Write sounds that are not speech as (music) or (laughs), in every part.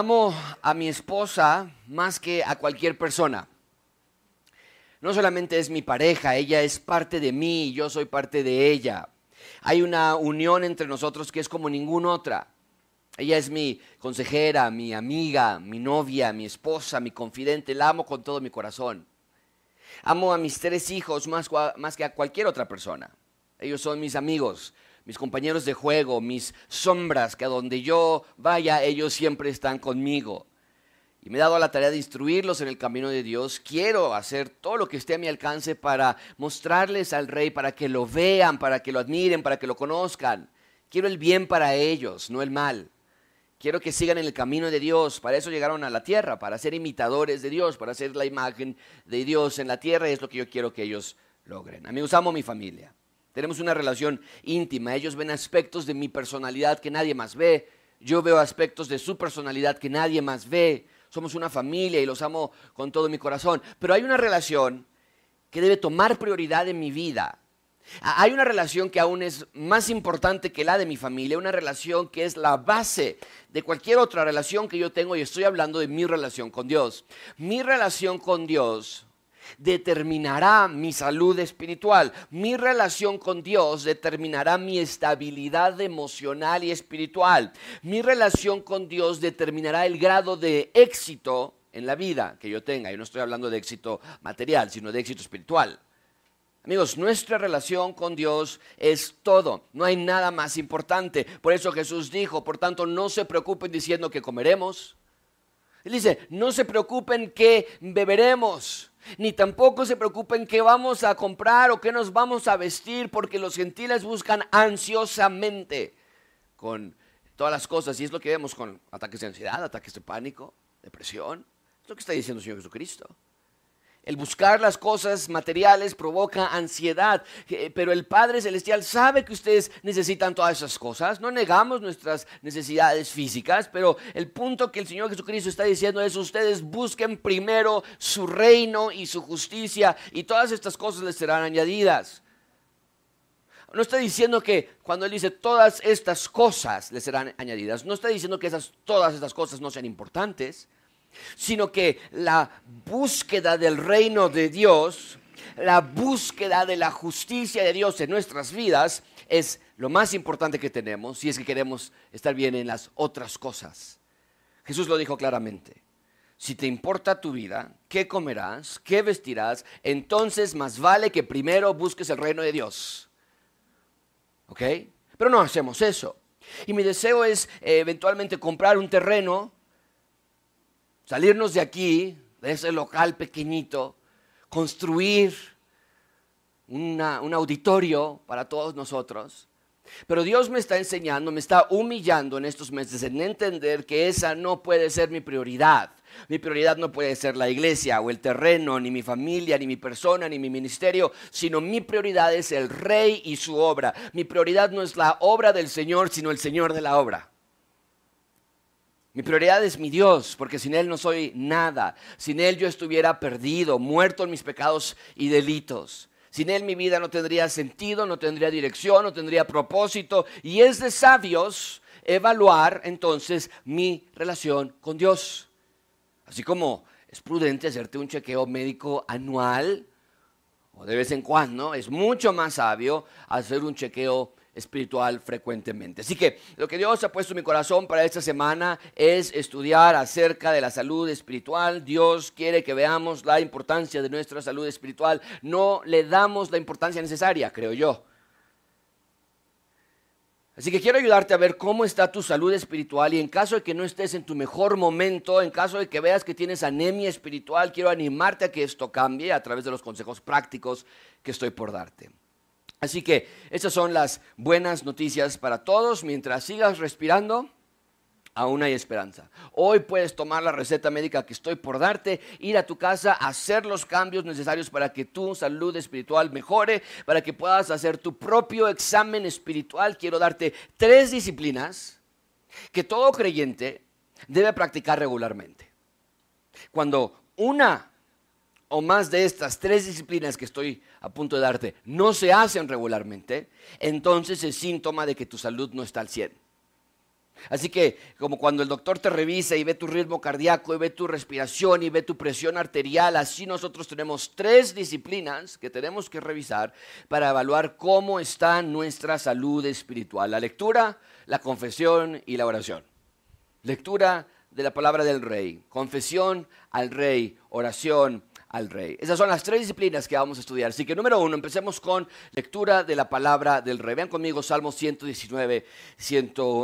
Amo a mi esposa más que a cualquier persona. No solamente es mi pareja, ella es parte de mí y yo soy parte de ella. Hay una unión entre nosotros que es como ninguna otra. Ella es mi consejera, mi amiga, mi novia, mi esposa, mi confidente. La amo con todo mi corazón. Amo a mis tres hijos más, más que a cualquier otra persona. Ellos son mis amigos, mis compañeros de juego, mis sombras, que a donde yo vaya, ellos siempre están conmigo. Y me he dado la tarea de instruirlos en el camino de Dios. Quiero hacer todo lo que esté a mi alcance para mostrarles al Rey, para que lo vean, para que lo admiren, para que lo conozcan. Quiero el bien para ellos, no el mal. Quiero que sigan en el camino de Dios. Para eso llegaron a la tierra, para ser imitadores de Dios, para ser la imagen de Dios en la tierra. Y es lo que yo quiero que ellos logren. Amigos, amo mi familia. Tenemos una relación íntima. Ellos ven aspectos de mi personalidad que nadie más ve. Yo veo aspectos de su personalidad que nadie más ve. Somos una familia y los amo con todo mi corazón. Pero hay una relación que debe tomar prioridad en mi vida. Hay una relación que aún es más importante que la de mi familia, una relación que es la base de cualquier otra relación que yo tengo y estoy hablando de mi relación con Dios. Mi relación con Dios determinará mi salud espiritual. Mi relación con Dios determinará mi estabilidad emocional y espiritual. Mi relación con Dios determinará el grado de éxito en la vida que yo tenga. Yo no estoy hablando de éxito material, sino de éxito espiritual. Amigos, nuestra relación con Dios es todo, no hay nada más importante. Por eso Jesús dijo, por tanto, no se preocupen diciendo que comeremos. Él dice, no se preocupen que beberemos ni tampoco se preocupen qué vamos a comprar o qué nos vamos a vestir, porque los gentiles buscan ansiosamente con todas las cosas, y es lo que vemos con ataques de ansiedad, ataques de pánico, depresión. Es lo que está diciendo el Señor Jesucristo. El buscar las cosas materiales provoca ansiedad, pero el Padre Celestial sabe que ustedes necesitan todas esas cosas. No negamos nuestras necesidades físicas, pero el punto que el Señor Jesucristo está diciendo es ustedes busquen primero su reino y su justicia y todas estas cosas les serán añadidas. No está diciendo que cuando Él dice todas estas cosas les serán añadidas, no está diciendo que esas, todas estas cosas no sean importantes sino que la búsqueda del reino de Dios, la búsqueda de la justicia de Dios en nuestras vidas es lo más importante que tenemos si es que queremos estar bien en las otras cosas. Jesús lo dijo claramente. Si te importa tu vida, qué comerás, qué vestirás, entonces más vale que primero busques el reino de Dios. ¿Ok? Pero no hacemos eso. Y mi deseo es eh, eventualmente comprar un terreno salirnos de aquí, de ese local pequeñito, construir un auditorio para todos nosotros. Pero Dios me está enseñando, me está humillando en estos meses en entender que esa no puede ser mi prioridad. Mi prioridad no puede ser la iglesia o el terreno, ni mi familia, ni mi persona, ni mi ministerio, sino mi prioridad es el rey y su obra. Mi prioridad no es la obra del Señor, sino el Señor de la obra. Mi prioridad es mi Dios, porque sin Él no soy nada. Sin Él yo estuviera perdido, muerto en mis pecados y delitos. Sin Él mi vida no tendría sentido, no tendría dirección, no tendría propósito. Y es de sabios evaluar entonces mi relación con Dios. Así como es prudente hacerte un chequeo médico anual o de vez en cuando, es mucho más sabio hacer un chequeo espiritual frecuentemente. Así que lo que Dios ha puesto en mi corazón para esta semana es estudiar acerca de la salud espiritual. Dios quiere que veamos la importancia de nuestra salud espiritual. No le damos la importancia necesaria, creo yo. Así que quiero ayudarte a ver cómo está tu salud espiritual y en caso de que no estés en tu mejor momento, en caso de que veas que tienes anemia espiritual, quiero animarte a que esto cambie a través de los consejos prácticos que estoy por darte. Así que estas son las buenas noticias para todos. Mientras sigas respirando, aún hay esperanza. Hoy puedes tomar la receta médica que estoy por darte, ir a tu casa, hacer los cambios necesarios para que tu salud espiritual mejore, para que puedas hacer tu propio examen espiritual. Quiero darte tres disciplinas que todo creyente debe practicar regularmente. Cuando una o más de estas tres disciplinas que estoy a punto de darte no se hacen regularmente, entonces es síntoma de que tu salud no está al 100. Así que como cuando el doctor te revisa y ve tu ritmo cardíaco y ve tu respiración y ve tu presión arterial, así nosotros tenemos tres disciplinas que tenemos que revisar para evaluar cómo está nuestra salud espiritual. La lectura, la confesión y la oración. Lectura de la palabra del rey, confesión al rey, oración al rey. Esas son las tres disciplinas que vamos a estudiar. Así que número uno, empecemos con lectura de la palabra del rey. Vean conmigo Salmo 119,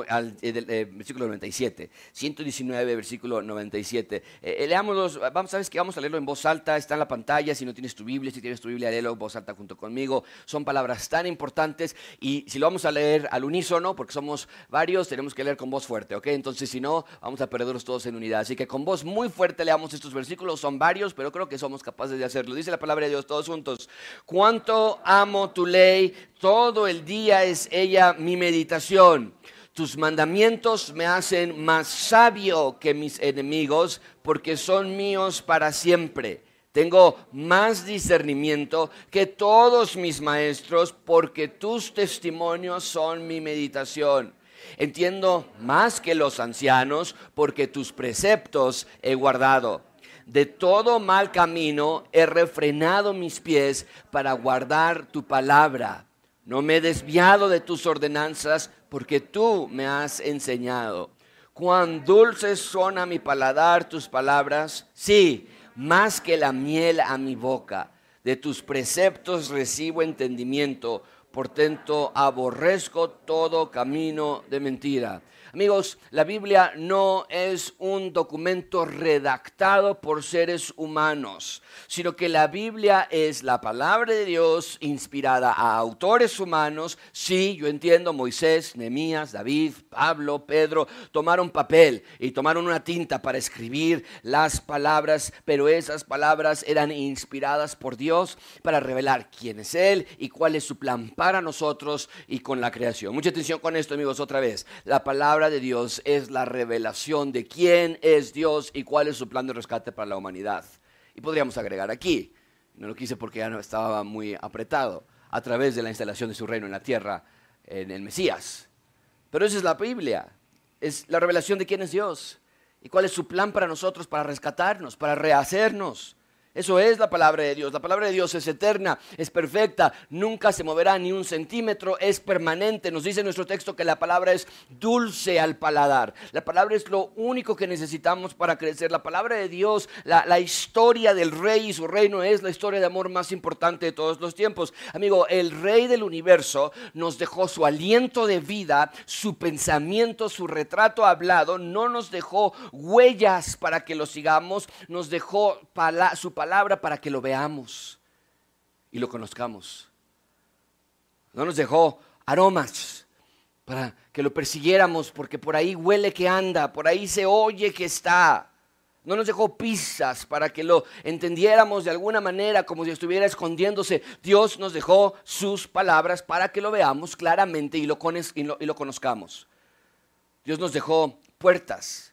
al, eh, eh, versículo 97. 119, versículo 97. Eh, leámoslos, vamos, sabes que vamos a leerlo en voz alta, está en la pantalla. Si no tienes tu Biblia, si tienes tu Biblia, léelo en voz alta junto conmigo. Son palabras tan importantes y si lo vamos a leer al unísono, porque somos varios, tenemos que leer con voz fuerte, ¿ok? Entonces si no, vamos a perderlos todos en unidad. Así que con voz muy fuerte leamos estos versículos. Son varios, pero creo que somos capaces de hacerlo. Dice la palabra de Dios todos juntos. Cuánto amo tu ley, todo el día es ella mi meditación. Tus mandamientos me hacen más sabio que mis enemigos porque son míos para siempre. Tengo más discernimiento que todos mis maestros porque tus testimonios son mi meditación. Entiendo más que los ancianos porque tus preceptos he guardado de todo mal camino he refrenado mis pies para guardar tu palabra. No me he desviado de tus ordenanzas porque tú me has enseñado. Cuán dulces son a mi paladar tus palabras, sí, más que la miel a mi boca. De tus preceptos recibo entendimiento, por tanto aborrezco todo camino de mentira. Amigos, la Biblia no es un documento redactado por seres humanos, sino que la Biblia es la palabra de Dios inspirada a autores humanos. Sí, yo entiendo, Moisés, Nehemías, David, Pablo, Pedro tomaron papel y tomaron una tinta para escribir las palabras, pero esas palabras eran inspiradas por Dios para revelar quién es Él y cuál es su plan para nosotros y con la creación. Mucha atención con esto, amigos, otra vez. La palabra de Dios es la revelación de quién es Dios y cuál es su plan de rescate para la humanidad. Y podríamos agregar aquí, no lo quise porque ya no estaba muy apretado, a través de la instalación de su reino en la tierra en el Mesías. Pero esa es la Biblia, es la revelación de quién es Dios y cuál es su plan para nosotros, para rescatarnos, para rehacernos. Eso es la palabra de Dios. La palabra de Dios es eterna, es perfecta, nunca se moverá ni un centímetro, es permanente. Nos dice nuestro texto que la palabra es dulce al paladar. La palabra es lo único que necesitamos para crecer. La palabra de Dios, la, la historia del rey y su reino es la historia de amor más importante de todos los tiempos. Amigo, el rey del universo nos dejó su aliento de vida, su pensamiento, su retrato hablado, no nos dejó huellas para que lo sigamos, nos dejó su palabra palabra para que lo veamos y lo conozcamos. No nos dejó aromas para que lo persiguiéramos porque por ahí huele que anda, por ahí se oye que está. No nos dejó pisas para que lo entendiéramos de alguna manera como si estuviera escondiéndose. Dios nos dejó sus palabras para que lo veamos claramente y lo conozcamos. Dios nos dejó puertas,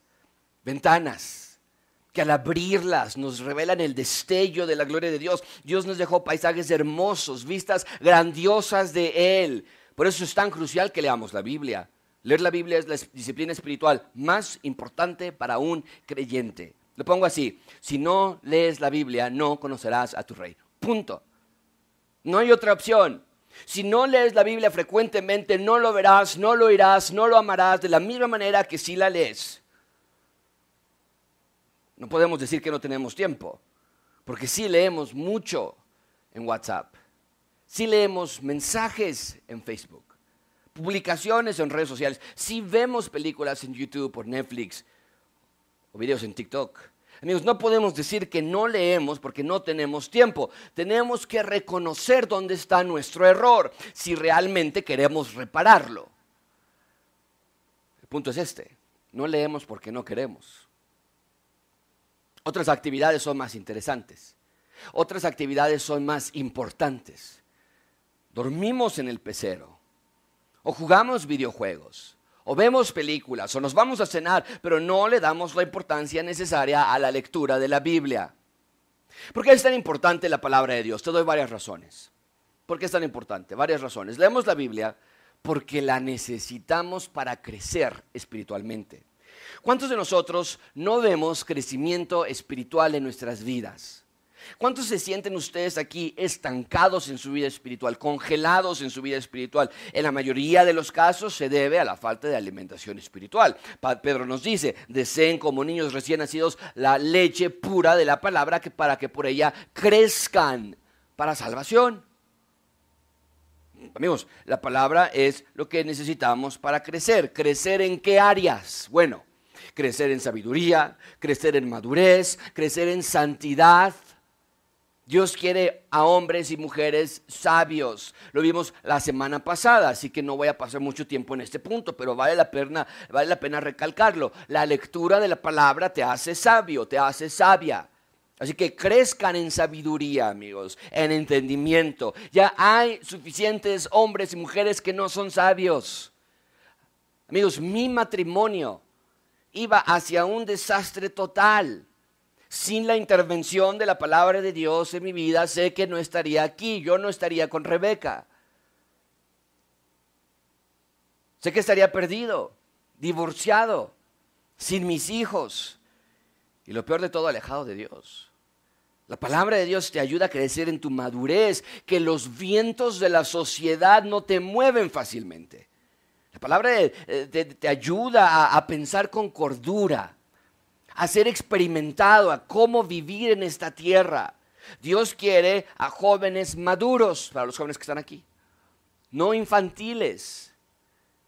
ventanas, que al abrirlas nos revelan el destello de la gloria de Dios. Dios nos dejó paisajes hermosos, vistas grandiosas de Él. Por eso es tan crucial que leamos la Biblia. Leer la Biblia es la disciplina espiritual más importante para un creyente. Lo pongo así, si no lees la Biblia, no conocerás a tu rey. Punto. No hay otra opción. Si no lees la Biblia frecuentemente, no lo verás, no lo oirás, no lo amarás de la misma manera que si la lees. No podemos decir que no tenemos tiempo, porque sí leemos mucho en WhatsApp, sí leemos mensajes en Facebook, publicaciones en redes sociales, sí vemos películas en YouTube o Netflix o videos en TikTok. Amigos, no podemos decir que no leemos porque no tenemos tiempo. Tenemos que reconocer dónde está nuestro error si realmente queremos repararlo. El punto es este. No leemos porque no queremos. Otras actividades son más interesantes. Otras actividades son más importantes. Dormimos en el pecero. O jugamos videojuegos. O vemos películas. O nos vamos a cenar. Pero no le damos la importancia necesaria a la lectura de la Biblia. ¿Por qué es tan importante la palabra de Dios? Te doy varias razones. ¿Por qué es tan importante? Varias razones. Leemos la Biblia porque la necesitamos para crecer espiritualmente. ¿Cuántos de nosotros no vemos crecimiento espiritual en nuestras vidas? ¿Cuántos se sienten ustedes aquí estancados en su vida espiritual, congelados en su vida espiritual? En la mayoría de los casos se debe a la falta de alimentación espiritual. Pedro nos dice, deseen como niños recién nacidos la leche pura de la palabra que para que por ella crezcan para salvación. Amigos, la palabra es lo que necesitamos para crecer. ¿Crecer en qué áreas? Bueno, crecer en sabiduría, crecer en madurez, crecer en santidad, Dios quiere a hombres y mujeres sabios. Lo vimos la semana pasada, así que no voy a pasar mucho tiempo en este punto, pero vale la pena, vale la pena recalcarlo. La lectura de la palabra te hace sabio, te hace sabia. Así que crezcan en sabiduría, amigos, en entendimiento. Ya hay suficientes hombres y mujeres que no son sabios. Amigos, mi matrimonio iba hacia un desastre total sin la intervención de la palabra de Dios en mi vida, sé que no estaría aquí, yo no estaría con Rebeca. Sé que estaría perdido, divorciado, sin mis hijos y lo peor de todo, alejado de Dios. La palabra de Dios te ayuda a crecer en tu madurez, que los vientos de la sociedad no te mueven fácilmente. La palabra te, ayuda a pensar con cordura a ser experimentado, a cómo vivir en esta tierra. Dios quiere a jóvenes maduros, para los jóvenes que están aquí, no infantiles,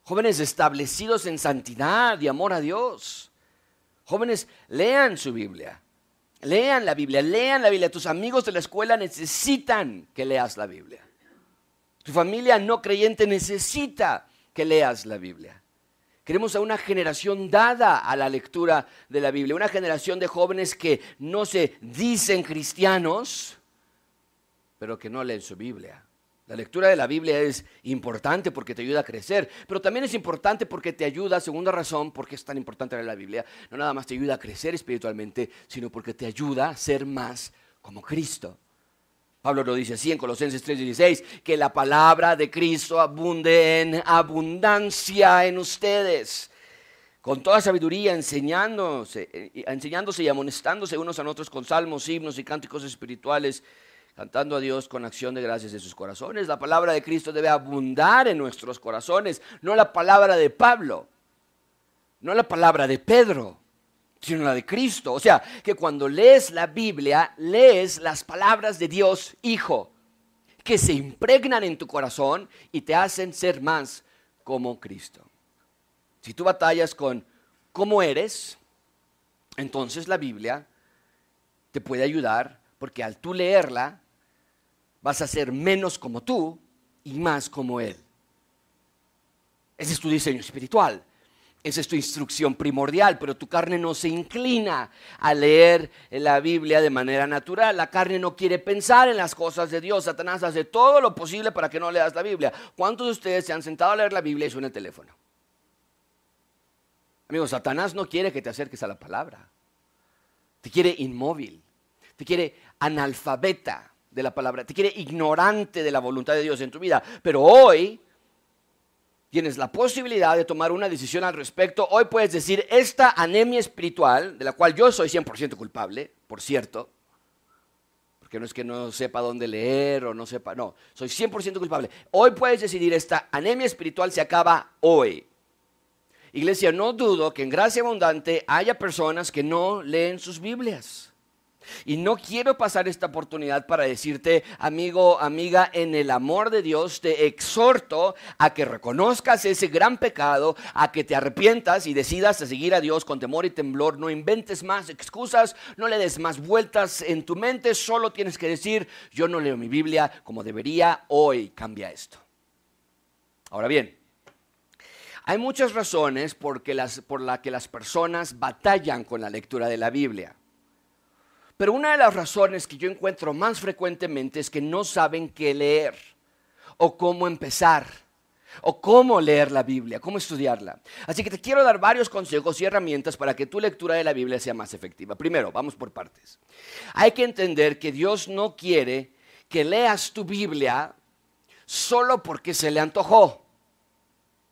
jóvenes establecidos en santidad y amor a Dios. Jóvenes, lean su Biblia, lean la Biblia, lean la Biblia. Tus amigos de la escuela necesitan que leas la Biblia. Tu familia no creyente necesita que leas la Biblia. Queremos a una generación dada a la lectura de la Biblia, una generación de jóvenes que no se dicen cristianos, pero que no leen su Biblia. La lectura de la Biblia es importante porque te ayuda a crecer, pero también es importante porque te ayuda, segunda razón, porque es tan importante leer la Biblia, no nada más te ayuda a crecer espiritualmente, sino porque te ayuda a ser más como Cristo. Pablo lo dice así en Colosenses 3:16, que la palabra de Cristo abunde en abundancia en ustedes, con toda sabiduría, enseñándose, eh, enseñándose y amonestándose unos a otros con salmos, himnos y cánticos espirituales, cantando a Dios con acción de gracias en sus corazones. La palabra de Cristo debe abundar en nuestros corazones, no la palabra de Pablo, no la palabra de Pedro sino la de Cristo. O sea, que cuando lees la Biblia, lees las palabras de Dios Hijo, que se impregnan en tu corazón y te hacen ser más como Cristo. Si tú batallas con cómo eres, entonces la Biblia te puede ayudar porque al tú leerla vas a ser menos como tú y más como Él. Ese es tu diseño espiritual. Esa es tu instrucción primordial, pero tu carne no se inclina a leer la Biblia de manera natural. La carne no quiere pensar en las cosas de Dios. Satanás hace todo lo posible para que no leas la Biblia. ¿Cuántos de ustedes se han sentado a leer la Biblia y suena el teléfono? Amigos, Satanás no quiere que te acerques a la palabra. Te quiere inmóvil. Te quiere analfabeta de la palabra. Te quiere ignorante de la voluntad de Dios en tu vida. Pero hoy tienes la posibilidad de tomar una decisión al respecto. Hoy puedes decir, esta anemia espiritual, de la cual yo soy 100% culpable, por cierto, porque no es que no sepa dónde leer o no sepa, no, soy 100% culpable. Hoy puedes decidir, esta anemia espiritual se acaba hoy. Iglesia, no dudo que en gracia abundante haya personas que no leen sus Biblias. Y no quiero pasar esta oportunidad para decirte, amigo, amiga, en el amor de Dios te exhorto a que reconozcas ese gran pecado, a que te arrepientas y decidas a seguir a Dios con temor y temblor. No inventes más excusas, no le des más vueltas en tu mente, solo tienes que decir, yo no leo mi Biblia como debería, hoy cambia esto. Ahora bien, hay muchas razones por, las, por las que las personas batallan con la lectura de la Biblia. Pero una de las razones que yo encuentro más frecuentemente es que no saben qué leer o cómo empezar o cómo leer la Biblia, cómo estudiarla. Así que te quiero dar varios consejos y herramientas para que tu lectura de la Biblia sea más efectiva. Primero, vamos por partes. Hay que entender que Dios no quiere que leas tu Biblia solo porque se le antojó.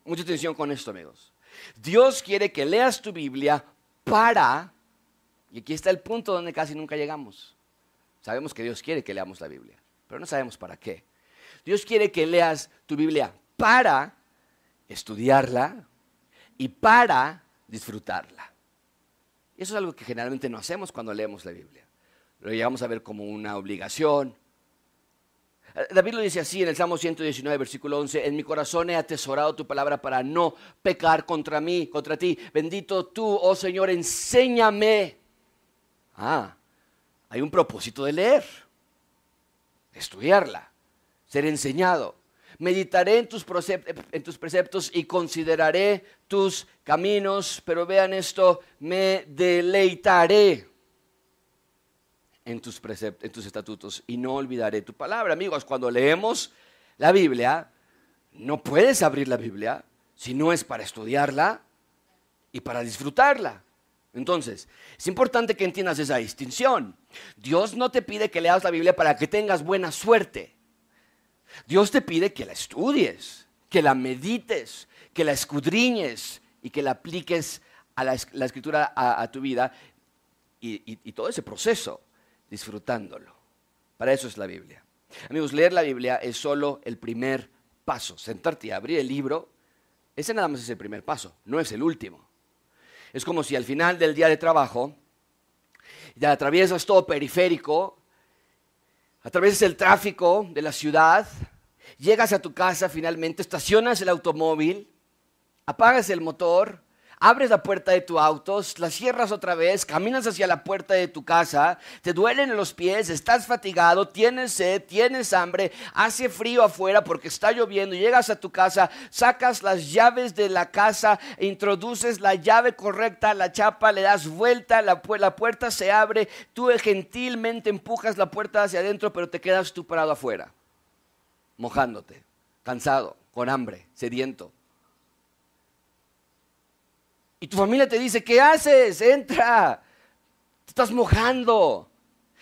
Mucha atención con esto, amigos. Dios quiere que leas tu Biblia para, y aquí está el punto donde casi nunca llegamos. Sabemos que Dios quiere que leamos la Biblia, pero no sabemos para qué. Dios quiere que leas tu Biblia para estudiarla y para disfrutarla. Y eso es algo que generalmente no hacemos cuando leemos la Biblia. Lo llegamos a ver como una obligación. David lo dice así en el Salmo 119, versículo 11, en mi corazón he atesorado tu palabra para no pecar contra mí, contra ti. Bendito tú, oh Señor, enséñame. Ah, hay un propósito de leer, estudiarla, ser enseñado. Meditaré en tus, preceptos, y consideraré tus caminos, pero vean esto, me deleitaré en tus, en tus estatutos y no olvidaré tu palabra. Amigos, cuando leemos la Biblia, no puedes abrir la Biblia si no es para estudiarla y para disfrutarla. Entonces, es importante que entiendas esa distinción. Dios no te pide que leas la Biblia para que tengas buena suerte. Dios te pide que la estudies, que la medites, que la escudriñes y que la apliques a la, escritura a, tu vida y, todo ese proceso, disfrutándolo. Para eso es la Biblia. Amigos, leer la Biblia es solo el primer paso. Sentarte y abrir el libro, ese nada más es el primer paso, no es el último. Es como si al final del día de trabajo, ya atraviesas todo periférico Atraviesas el tráfico de la ciudad, llegas a tu casa finalmente, estacionas el automóvil, apagas el motor, abres la puerta de tu auto, la cierras otra vez, caminas hacia la puerta de tu casa, te duelen los pies, estás fatigado, tienes sed, tienes hambre, hace frío afuera porque está lloviendo, llegas a tu casa, sacas las llaves de la casa, introduces la llave correcta, la chapa, le das vuelta, la, la puerta se abre, tú gentilmente empujas la puerta hacia adentro, pero te quedas tú parado afuera, mojándote, cansado, con hambre, sediento. Y tu familia te dice, ¿qué haces? Entra. Te estás mojando.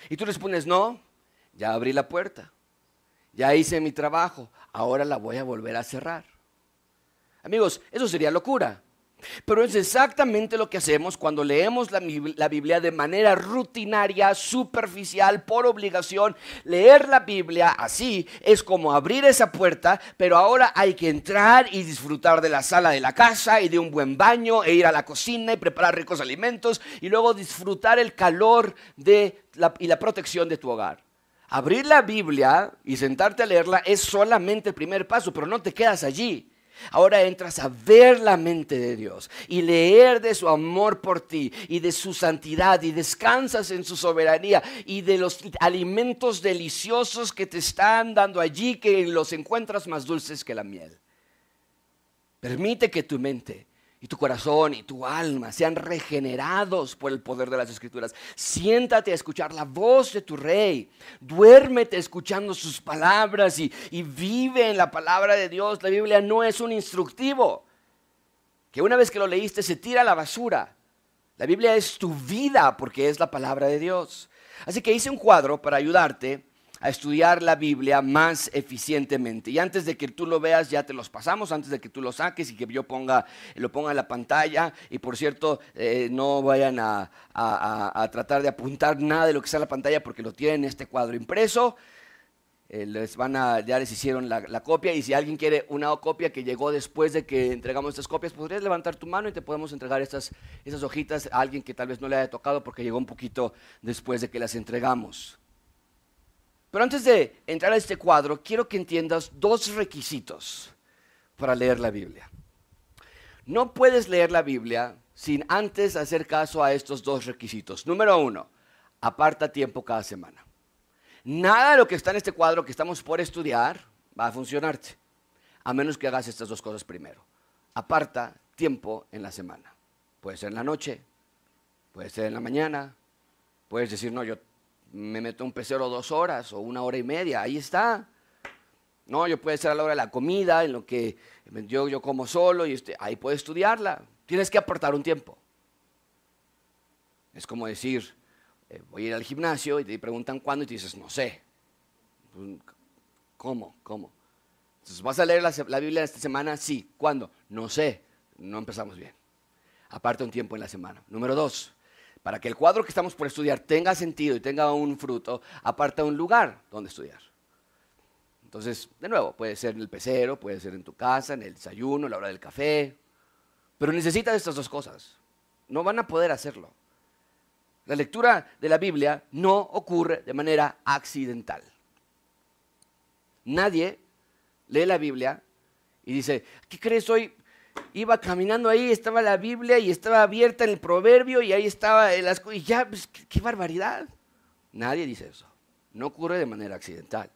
Y tú respondes, no, ya abrí la puerta. Ya hice mi trabajo. Ahora la voy a volver a cerrar. Amigos, eso sería locura. Pero es exactamente lo que hacemos cuando leemos la, Biblia de manera rutinaria, superficial, por obligación. Leer la Biblia así es como abrir esa puerta, pero ahora hay que entrar y disfrutar de la sala de la casa y de un buen baño e ir a la cocina y preparar ricos alimentos y luego disfrutar el calor de y la protección de tu hogar. Abrir la Biblia y sentarte a leerla es solamente el primer paso, pero no te quedas allí. Ahora entras a ver la mente de Dios y leer de su amor por ti y de su santidad y descansas en su soberanía y de los alimentos deliciosos que te están dando allí que los encuentras más dulces que la miel. Permite que tu mente y tu corazón y tu alma sean regenerados por el poder de las escrituras. Siéntate a escuchar la voz de tu rey. Duérmete escuchando sus palabras y, y, vive en la palabra de Dios. La Biblia no es un instructivo que una vez que lo leíste se tira a la basura. La Biblia es tu vida porque es la palabra de Dios. Así que hice un cuadro para ayudarte a estudiar la Biblia más eficientemente. Y antes de que tú lo veas, ya te los pasamos, antes de que tú lo saques y que yo ponga, lo ponga en la pantalla. Y por cierto, eh, no vayan a, tratar de apuntar nada de lo que está en la pantalla porque lo tienen este cuadro impreso. Eh, les van a, ya les hicieron la, copia y si alguien quiere una copia que llegó después de que entregamos estas copias, podrías levantar tu mano y te podemos entregar estas, estas hojitas a alguien que tal vez no le haya tocado porque llegó un poquito después de que las entregamos. Pero antes de entrar a este cuadro, quiero que entiendas dos requisitos para leer la Biblia. No puedes leer la Biblia sin antes hacer caso a estos dos requisitos. Número uno, aparta tiempo cada semana. Nada de lo que está en este cuadro que estamos por estudiar va a funcionarte, a menos que hagas estas dos cosas primero. Aparta tiempo en la semana. Puede ser en la noche, puede ser en la mañana, puedes decir, no, yo me meto un pecero dos horas o una hora y media, ahí está. No, yo puede ser a la hora de la comida, en lo que yo, yo como solo y este, ahí puedes estudiarla. Tienes que apartar un tiempo. Es como decir, eh, voy a ir al gimnasio y te preguntan cuándo y te dices, no sé. Pues, ¿Cómo? ¿Cómo? Entonces, ¿vas a leer la, la Biblia esta semana? Sí. ¿Cuándo? No sé. No empezamos bien. Aparte un tiempo en la semana. Número dos, para que el cuadro que estamos por estudiar tenga sentido y tenga un fruto, aparta un lugar donde estudiar. Entonces, de nuevo, puede ser en el pecero, puede ser en tu casa, en el desayuno, a la hora del café, pero necesitas estas dos cosas. No van a poder hacerlo. La lectura de la Biblia no ocurre de manera accidental. Nadie lee la Biblia y dice, ¿qué crees hoy? Iba caminando ahí, estaba la Biblia y estaba abierta en el proverbio y ahí estaba el asco y ya, pues, qué, qué barbaridad. Nadie dice eso. No ocurre de manera accidental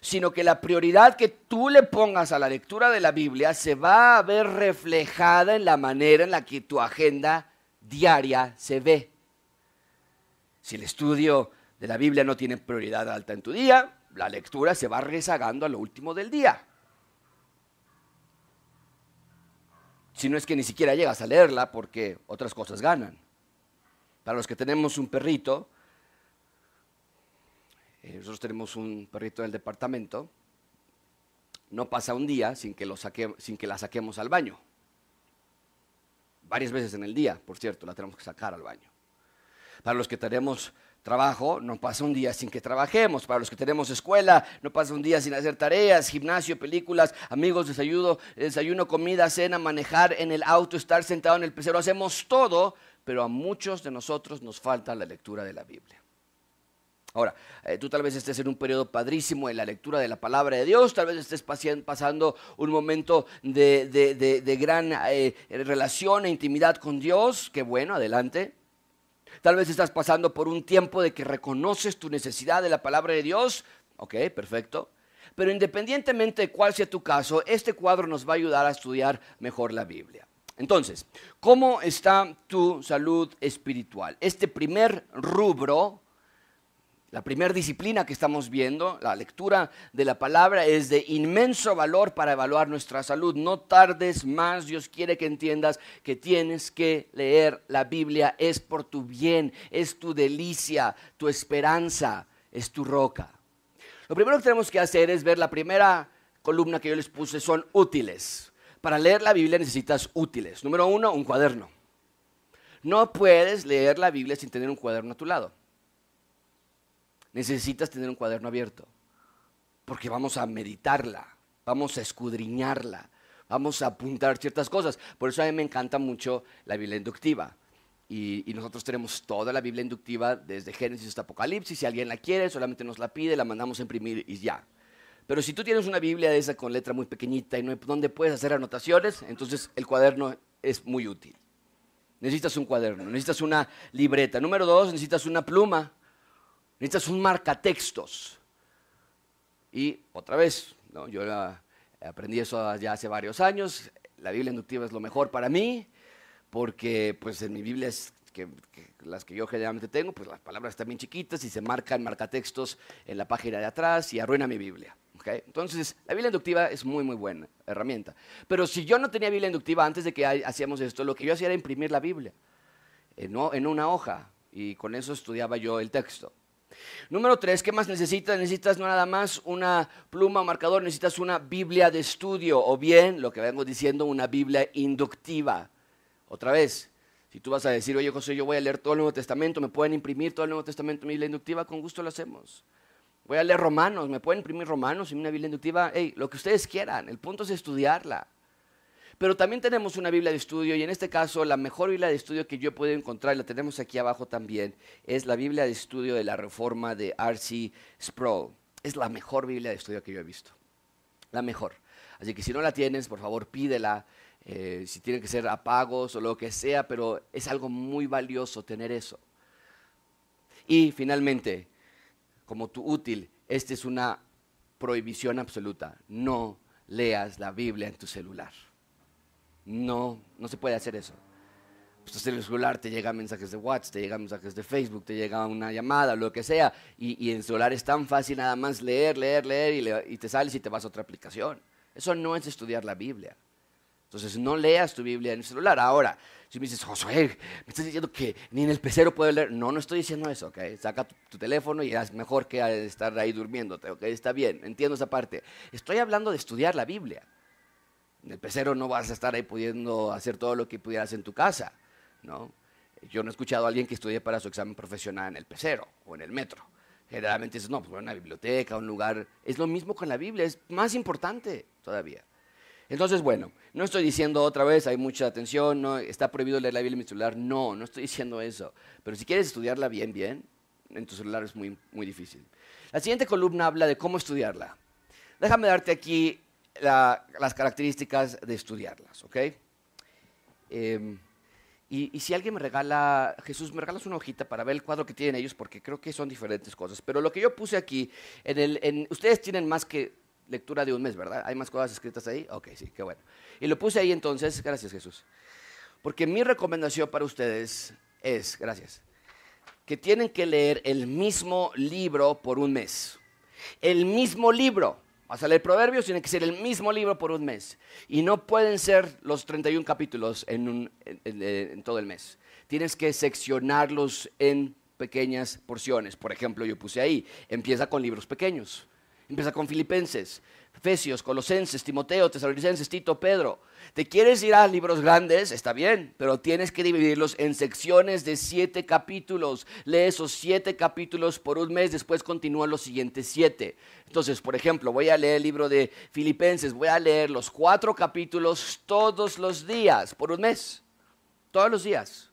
sino que la prioridad que tú le pongas a la lectura de la Biblia se va a ver reflejada en la manera en la que tu agenda diaria se ve. Si el estudio de la Biblia no tiene prioridad alta en tu día, la lectura se va rezagando a lo último del día. Si no es que ni siquiera llegas a leerla porque otras cosas ganan. Para los que tenemos un perrito, eh, nosotros tenemos un perrito del departamento, no pasa un día sin que, lo sin que la saquemos al baño. Varias veces en el día, por cierto, la tenemos que sacar al baño. Para los que tenemos trabajo, no pasa un día sin que trabajemos. Para los que tenemos escuela, no pasa un día sin hacer tareas, gimnasio, películas, amigos, desayuno, desayuno, comida, cena, manejar en el auto, estar sentado en el pecero. Hacemos todo, pero a muchos de nosotros nos falta la lectura de la Biblia. Ahora, eh, tú tal vez estés en un periodo padrísimo en la lectura de la palabra de Dios, tal vez estés pasando un momento de, gran eh, relación e intimidad con Dios, qué bueno, adelante. Tal vez estás pasando por un tiempo de que reconoces tu necesidad de la palabra de Dios, ok, perfecto. Pero independientemente de cuál sea tu caso, este cuadro nos va a ayudar a estudiar mejor la Biblia. Entonces, ¿cómo está tu salud espiritual? Este primer rubro la primera disciplina que estamos viendo, la lectura de la palabra, es de inmenso valor para evaluar nuestra salud. No tardes más, Dios quiere que entiendas que tienes que leer la Biblia. Es por tu bien, es tu delicia, tu esperanza, es tu roca. Lo primero que tenemos que hacer es ver la primera columna que yo les puse, son útiles. Para leer la Biblia necesitas útiles. Número uno, un cuaderno. No puedes leer la Biblia sin tener un cuaderno a tu lado necesitas tener un cuaderno abierto, porque vamos a meditarla, vamos a escudriñarla, vamos a apuntar ciertas cosas. Por eso a mí me encanta mucho la Biblia inductiva. Y, nosotros tenemos toda la Biblia inductiva desde Génesis hasta Apocalipsis. Si alguien la quiere, solamente nos la pide, la mandamos a imprimir y ya. Pero si tú tienes una Biblia de esa con letra muy pequeñita y no donde puedes hacer anotaciones, entonces el cuaderno es muy útil. Necesitas un cuaderno, necesitas una libreta. Número dos, necesitas una pluma. Necesitas un marcatextos. Y otra vez, yo aprendí eso ya hace varios años. La Biblia inductiva es lo mejor para mí, porque pues en mi Biblia es que, las que yo generalmente tengo, pues las palabras están bien chiquitas y se marcan marcatextos en la página de atrás y arruina mi Biblia. Entonces, la Biblia inductiva es muy, muy buena herramienta. Pero si yo no tenía Biblia inductiva antes de que hacíamos esto, lo que yo hacía era imprimir la Biblia en una hoja y con eso estudiaba yo el texto. Número tres, ¿qué más necesitas? Necesitas no nada más una pluma o marcador, necesitas una Biblia de estudio o bien, lo que vengo diciendo, una Biblia inductiva. Otra vez, si tú vas a decir, oye José, yo voy a leer todo el Nuevo Testamento, ¿me pueden imprimir todo el Nuevo Testamento en Biblia inductiva? Con gusto lo hacemos. Voy a leer Romanos, ¿me pueden imprimir Romanos en una Biblia inductiva? Lo que ustedes quieran, el punto es estudiarla. Pero también tenemos una Biblia de estudio y en este caso la mejor Biblia de estudio que yo he podido encontrar, la tenemos aquí abajo también, es la Biblia de estudio de la Reforma de R.C. Sproul. Es la mejor Biblia de estudio que yo he visto. La mejor. Así que si no la tienes, por favor pídela. Eh, si tiene que ser a pagos o lo que sea, pero es algo muy valioso tener eso. Y finalmente, como tu útil, esta es una prohibición absoluta. No leas la Biblia en tu celular. No, no se puede hacer eso. Pues en el celular te llegan mensajes de WhatsApp, te llegan mensajes de Facebook, te llega una llamada, lo que sea, y, en el celular es tan fácil nada más leer, leer, leer, y, y te sales y te vas a otra aplicación. Eso no es estudiar la Biblia. Entonces no leas tu Biblia en el celular. Ahora, si me dices, Josué, me estás diciendo que ni en el pecero puedo leer. No, no estoy diciendo eso, ¿ok? Saca tu, teléfono y es mejor que estar ahí durmiéndote, ¿ok? Está bien, entiendo esa parte. Estoy hablando de estudiar la Biblia. En el pecero no vas a estar ahí pudiendo hacer todo lo que pudieras en tu casa, ¿no? Yo no he escuchado a alguien que estudie para su examen profesional en el pecero o en el metro. Generalmente es, no, pues una biblioteca, un lugar. Es lo mismo con la Biblia, es más importante todavía. Entonces, bueno, no estoy diciendo otra vez, hay mucha atención, no, está prohibido leer la Biblia en mi celular. No, no estoy diciendo eso. Pero si quieres estudiarla bien, bien, en tu celular es muy, muy difícil. La siguiente columna habla de cómo estudiarla. Déjame darte aquí las características de estudiarlas, ¿ok? Em, y, si alguien me regala, Jesús, me regalas una hojita para ver el cuadro que tienen ellos, porque creo que son diferentes cosas. Pero lo que yo puse aquí, en el, en, ustedes tienen más que lectura de un mes, ¿verdad? ¿Hay más cosas escritas ahí? Ok, sí, qué bueno. Y lo puse ahí entonces, gracias Jesús. Porque mi recomendación para ustedes es, gracias, que tienen que leer el mismo libro por un mes. El mismo libro. Vas a leer Proverbios, tiene que ser el mismo libro por un mes. Y no pueden ser los 31 capítulos en, en todo el mes. Tienes que seccionarlos en pequeñas porciones. Por ejemplo, yo puse ahí, empieza con libros pequeños. Empieza con Filipenses, Efesios, Colosenses, Timoteo, Tesalonicenses, Tito, Pedro. ¿Te quieres ir a libros grandes? Está bien, pero tienes que dividirlos en secciones de siete capítulos. Lee esos siete capítulos por un mes, después continúa los siguientes siete. Entonces, por ejemplo, voy a leer el libro de Filipenses, voy a leer los cuatro capítulos todos los días, por un mes. Todos los días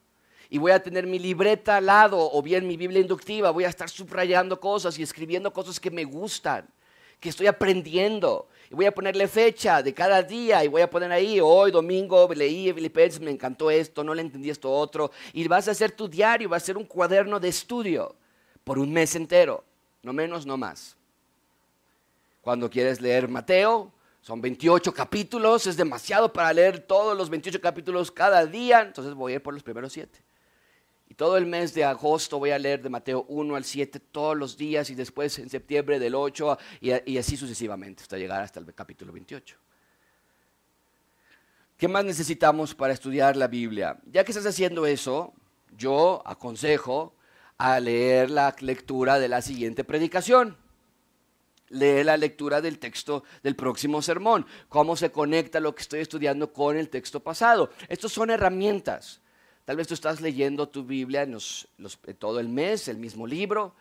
y voy a tener mi libreta al lado o bien mi Biblia inductiva, voy a estar subrayando cosas y escribiendo cosas que me gustan que estoy aprendiendo. Y voy a ponerle fecha de cada día y voy a poner ahí, hoy domingo leí Filipenses, me encantó esto, no le entendí esto otro. Y vas a hacer tu diario, va a ser un cuaderno de estudio por un mes entero, no menos, no más. Cuando quieres leer Mateo, son 28 capítulos, es demasiado para leer todos los 28 capítulos cada día, entonces voy a ir por los primeros 7. Y todo el mes de agosto voy a leer de Mateo 1 al 7 todos los días y después en septiembre del 8 y, así sucesivamente hasta llegar hasta el capítulo 28. ¿Qué más necesitamos para estudiar la Biblia? Ya que estás haciendo eso, yo aconsejo a leer la lectura de la siguiente predicación. Lee la lectura del texto del próximo sermón. Cómo se conecta lo que estoy estudiando con el texto pasado. Estos son herramientas. Tal vez tú estás leyendo tu Biblia en todo el mes, el mismo libro,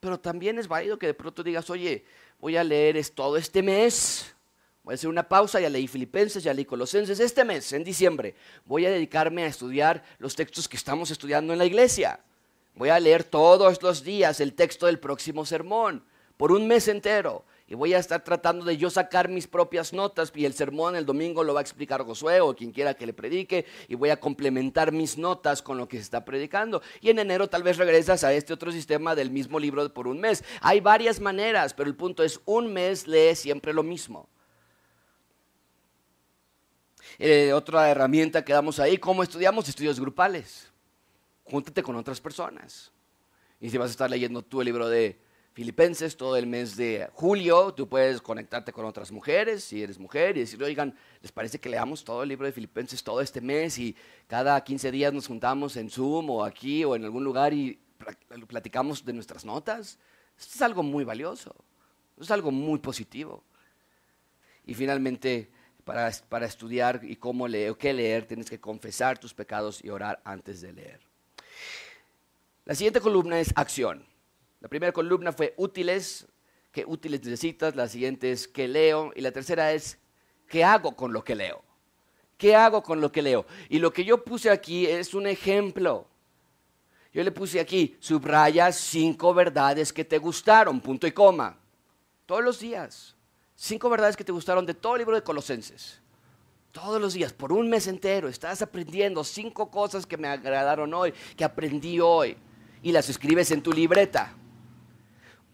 pero también es válido que de pronto digas, oye, voy a leer todo este mes, voy a hacer una pausa, ya leí Filipenses, ya leí Colosenses, este mes, en diciembre, voy a dedicarme a estudiar los textos que estamos estudiando en la iglesia. Voy a leer todos los días el texto del próximo sermón, por un mes entero y voy a estar tratando de yo sacar mis propias notas y el sermón el domingo lo va a explicar Josué o quien quiera que le predique y voy a complementar mis notas con lo que se está predicando. Y en enero tal vez regresas a este otro sistema del mismo libro por un mes. Hay varias maneras, pero el punto es un mes lee siempre lo mismo. Eh, otra herramienta que damos ahí, ¿cómo estudiamos? Estudios grupales. Júntate con otras personas. Y si vas a estar leyendo tú el libro de Filipenses todo el mes de julio. Tú puedes conectarte con otras mujeres si eres mujer y decir, oigan, ¿les parece que leamos todo el libro de Filipenses todo este mes y cada 15 días nos juntamos en Zoom o aquí o en algún lugar y platicamos de nuestras notas? Esto es algo muy valioso, es algo muy positivo. Y finalmente, para, para estudiar y cómo leer qué leer, tienes que confesar tus pecados y orar antes de leer. La siguiente columna es acción. La primera columna fue útiles, qué útiles necesitas, la siguiente es qué leo y la tercera es qué hago con lo que leo. ¿Qué hago con lo que leo? Y lo que yo puse aquí es un ejemplo. Yo le puse aquí, subraya cinco verdades que te gustaron, punto y coma. Todos los días. Cinco verdades que te gustaron de todo el libro de Colosenses. Todos los días, por un mes entero, estás aprendiendo cinco cosas que me agradaron hoy, que aprendí hoy. Y las escribes en tu libreta.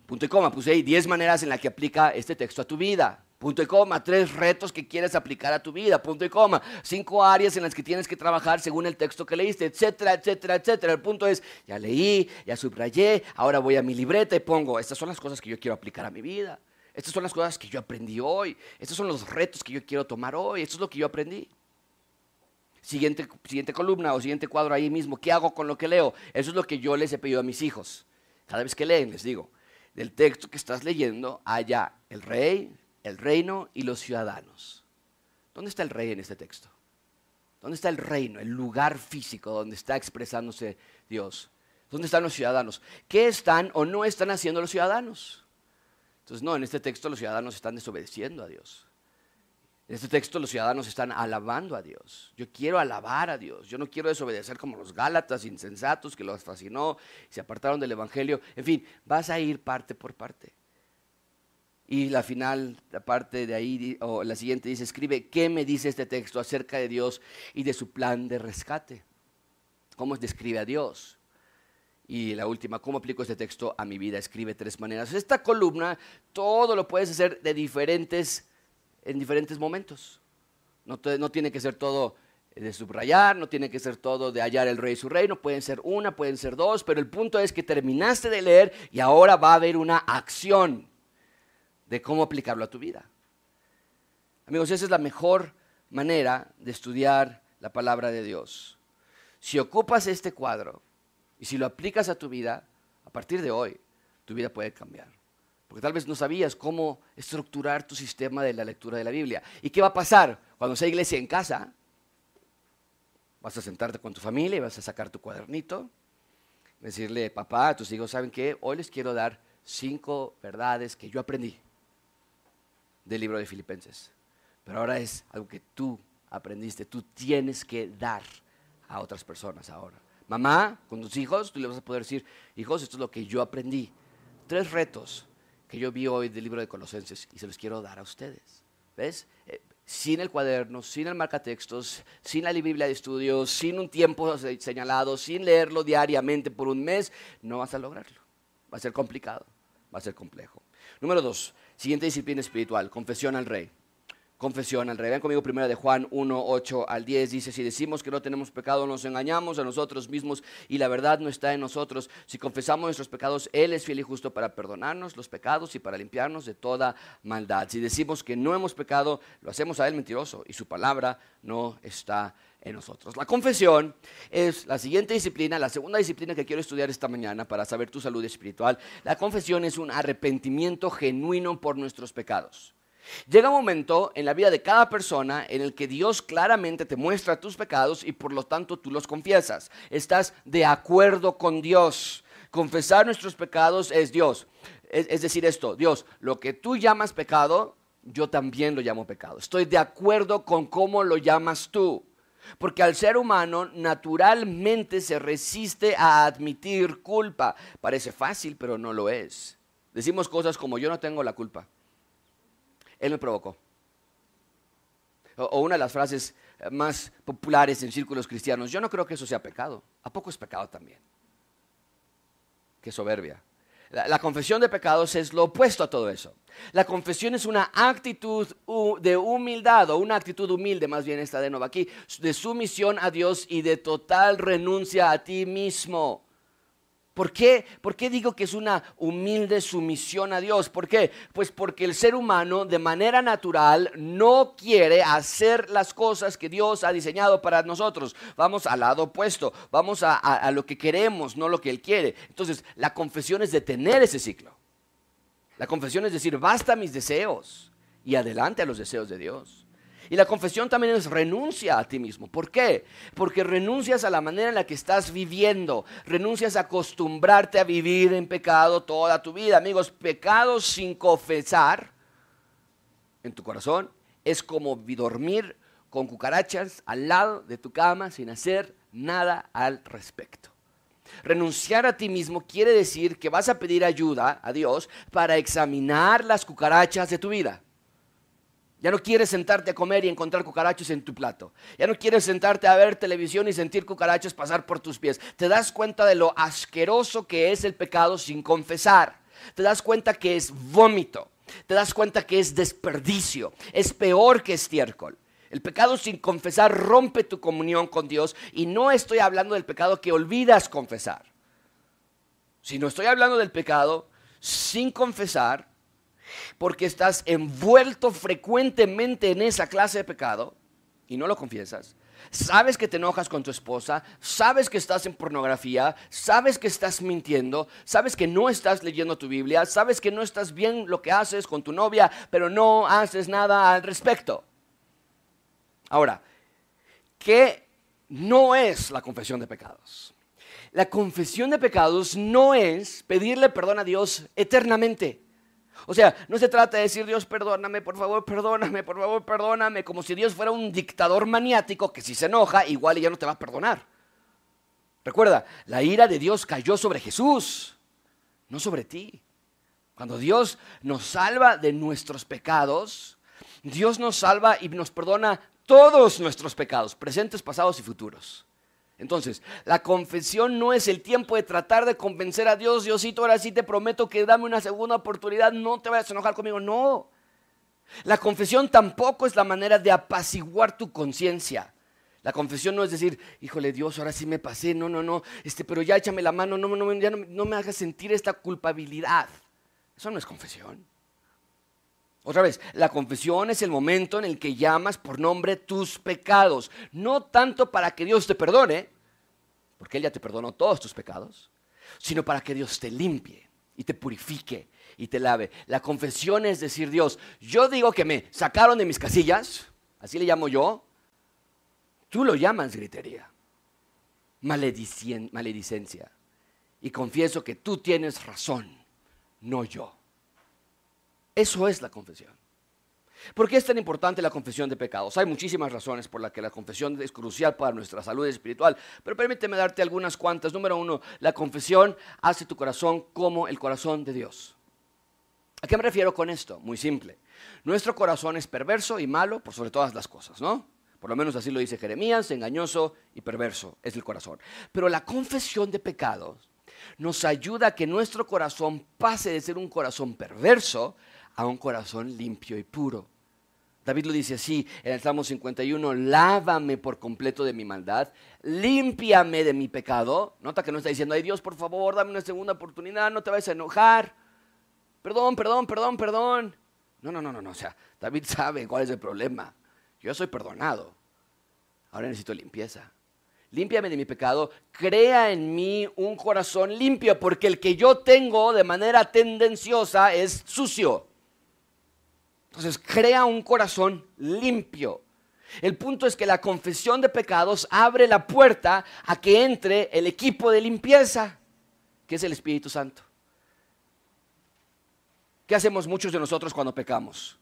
Punto y coma, puse ahí 10 maneras en las que aplica este texto a tu vida. Punto y coma, tres retos que quieres aplicar a tu vida. Punto y coma, cinco áreas en las que tienes que trabajar según el texto que leíste, etcétera, etcétera, etcétera. El punto es, ya leí, ya subrayé, ahora voy a mi libreta y pongo, estas son las cosas que yo quiero aplicar a mi vida. Estas son las cosas que yo aprendí hoy. Estos son los retos que yo quiero tomar hoy. Esto es lo que yo aprendí. Siguiente, siguiente columna o siguiente cuadro ahí mismo. ¿Qué hago con lo que leo? Eso es lo que yo les he pedido a mis hijos. Cada vez que leen, les digo, del texto que estás leyendo, haya el rey, el reino y los ciudadanos. ¿Dónde está el rey en este texto? ¿Dónde está el reino, el lugar físico donde está expresándose Dios? ¿Dónde están los ciudadanos? ¿Qué están o no están haciendo los ciudadanos? Entonces, no, en este texto los ciudadanos están desobedeciendo a Dios. En este texto los ciudadanos están alabando a Dios. Yo quiero alabar a Dios. Yo no quiero desobedecer como los Gálatas insensatos que los fascinó, se apartaron del Evangelio. En fin, vas a ir parte por parte. Y la final, la parte de ahí, o la siguiente dice, escribe, ¿qué me dice este texto acerca de Dios y de su plan de rescate? ¿Cómo describe a Dios? Y la última, ¿cómo aplico este texto a mi vida? Escribe tres maneras. Esta columna, todo lo puedes hacer de diferentes en diferentes momentos. No, tiene que ser todo de subrayar, no tiene que ser todo de hallar el rey y su reino, pueden ser una, pueden ser dos, pero el punto es que terminaste de leer y ahora va a haber una acción de cómo aplicarlo a tu vida. Amigos, esa es la mejor manera de estudiar la palabra de Dios. Si ocupas este cuadro y si lo aplicas a tu vida, a partir de hoy, tu vida puede cambiar porque tal vez no sabías cómo estructurar tu sistema de la lectura de la Biblia. ¿Y qué va a pasar cuando sea iglesia en casa? Vas a sentarte con tu familia y vas a sacar tu cuadernito, decirle, papá, a tus hijos, ¿saben qué? Hoy les quiero dar cinco verdades que yo aprendí del libro de Filipenses. Pero ahora es algo que tú aprendiste, tú tienes que dar a otras personas ahora. Mamá, con tus hijos, tú le vas a poder decir, hijos, esto es lo que yo aprendí. Tres retos que yo vi hoy del libro de Colosenses y se los quiero dar a ustedes. ¿Ves? Eh, sin el cuaderno, sin el marcatextos, sin la Biblia de estudio, sin un tiempo señalado, sin leerlo diariamente por un mes, no vas a lograrlo. Va a ser complicado, va a ser complejo. Número dos, siguiente disciplina espiritual, confesión al rey confesión al rey. Ven conmigo primero de Juan 1, 8 al 10. Dice, si decimos que no tenemos pecado, nos engañamos a nosotros mismos y la verdad no está en nosotros. Si confesamos nuestros pecados, Él es fiel y justo para perdonarnos los pecados y para limpiarnos de toda maldad. Si decimos que no hemos pecado, lo hacemos a Él mentiroso y su palabra no está en nosotros. La confesión es la siguiente disciplina, la segunda disciplina que quiero estudiar esta mañana para saber tu salud espiritual. La confesión es un arrepentimiento genuino por nuestros pecados. Llega un momento en la vida de cada persona en el que Dios claramente te muestra tus pecados y por lo tanto tú los confiesas. Estás de acuerdo con Dios. Confesar nuestros pecados es Dios. Es, decir esto, Dios, lo que tú llamas pecado, yo también lo llamo pecado. Estoy de acuerdo con cómo lo llamas tú. Porque al ser humano naturalmente se resiste a admitir culpa. Parece fácil, pero no lo es. Decimos cosas como yo no tengo la culpa. Él me provocó. O, una de las frases más populares en círculos cristianos, yo no creo que eso sea pecado. ¿A poco es pecado también? Qué soberbia. La, confesión de pecados es lo opuesto a todo eso. La confesión es una actitud de humildad, o una actitud humilde, más bien está de nuevo aquí, de sumisión a Dios y de total renuncia a ti mismo. ¿Por qué? ¿Por qué digo que es una humilde sumisión a Dios? ¿Por qué? Pues porque el ser humano de manera natural no quiere hacer las cosas que Dios ha diseñado para nosotros. Vamos al lado opuesto, vamos a, lo que queremos, no lo que Él quiere. Entonces, la confesión es detener ese ciclo. La confesión es decir, basta mis deseos y adelante a los deseos de Dios. Y la confesión también es renuncia a ti mismo. ¿Por qué? Porque renuncias a la manera en la que estás viviendo. Renuncias a acostumbrarte a vivir en pecado toda tu vida. Amigos, pecado sin confesar en tu corazón es como dormir con cucarachas al lado de tu cama sin hacer nada al respecto. Renunciar a ti mismo quiere decir que vas a pedir ayuda a Dios para examinar las cucarachas de tu vida. Ya no quieres sentarte a comer y encontrar cucarachos en tu plato. Ya no quieres sentarte a ver televisión y sentir cucarachos pasar por tus pies. Te das cuenta de lo asqueroso que es el pecado sin confesar. Te das cuenta que es vómito. Te das cuenta que es desperdicio. Es peor que estiércol. El pecado sin confesar rompe tu comunión con Dios y no estoy hablando del pecado que olvidas confesar, sino estoy hablando del pecado sin confesar porque estás envuelto frecuentemente en esa clase de pecado y no lo confiesas, sabes que te enojas con tu esposa, sabes que estás en pornografía, sabes que estás mintiendo, sabes que no estás leyendo tu Biblia, sabes que no estás bien lo que haces con tu novia, pero no haces nada al respecto. Ahora, ¿qué no es la confesión de pecados? La confesión de pecados no es pedirle perdón a Dios eternamente. O sea, no se trata de decir, Dios, perdóname, por favor, perdóname, por favor, perdóname, como si Dios fuera un dictador maniático que si se enoja, igual ya no te va a perdonar. Recuerda, la ira de Dios cayó sobre Jesús, no sobre ti. Cuando Dios nos salva de nuestros pecados, Dios nos salva y nos perdona todos nuestros pecados, presentes, pasados y futuros. Entonces, la confesión no es el tiempo de tratar de convencer a Dios, Diosito, ahora sí te prometo que dame una segunda oportunidad, no te vayas a enojar conmigo. No. La confesión tampoco es la manera de apaciguar tu conciencia. La confesión no es decir, híjole Dios, ahora sí me pasé, no, no, no, este, pero ya échame la mano, no, no, ya no, no me hagas sentir esta culpabilidad. Eso no es confesión. Otra vez, la confesión es el momento en el que llamas por nombre tus pecados, no tanto para que Dios te perdone, porque Él ya te perdonó todos tus pecados, sino para que Dios te limpie y te purifique y te lave. La confesión es decir, Dios, yo digo que me sacaron de mis casillas, así le llamo yo, tú lo llamas gritería, maledicencia, y confieso que tú tienes razón, no yo. Eso es la confesión. ¿Por qué es tan importante la confesión de pecados? Hay muchísimas razones por las que la confesión es crucial para nuestra salud espiritual, pero permíteme darte algunas cuantas. Número uno, la confesión hace tu corazón como el corazón de Dios. ¿A qué me refiero con esto? Muy simple. Nuestro corazón es perverso y malo por sobre todas las cosas, ¿no? Por lo menos así lo dice Jeremías, engañoso y perverso es el corazón. Pero la confesión de pecados nos ayuda a que nuestro corazón pase de ser un corazón perverso a un corazón limpio y puro. David lo dice así en el Salmo 51, lávame por completo de mi maldad, límpiame de mi pecado. Nota que no está diciendo, ay Dios, por favor, dame una segunda oportunidad, no te vayas a enojar. Perdón, perdón, perdón, perdón. No, no, no, no, no. O sea, David sabe cuál es el problema. Yo soy perdonado. Ahora necesito limpieza. Límpiame de mi pecado, crea en mí un corazón limpio, porque el que yo tengo de manera tendenciosa es sucio. Entonces, crea un corazón limpio. El punto es que la confesión de pecados abre la puerta a que entre el equipo de limpieza, que es el Espíritu Santo. ¿Qué hacemos muchos de nosotros cuando pecamos?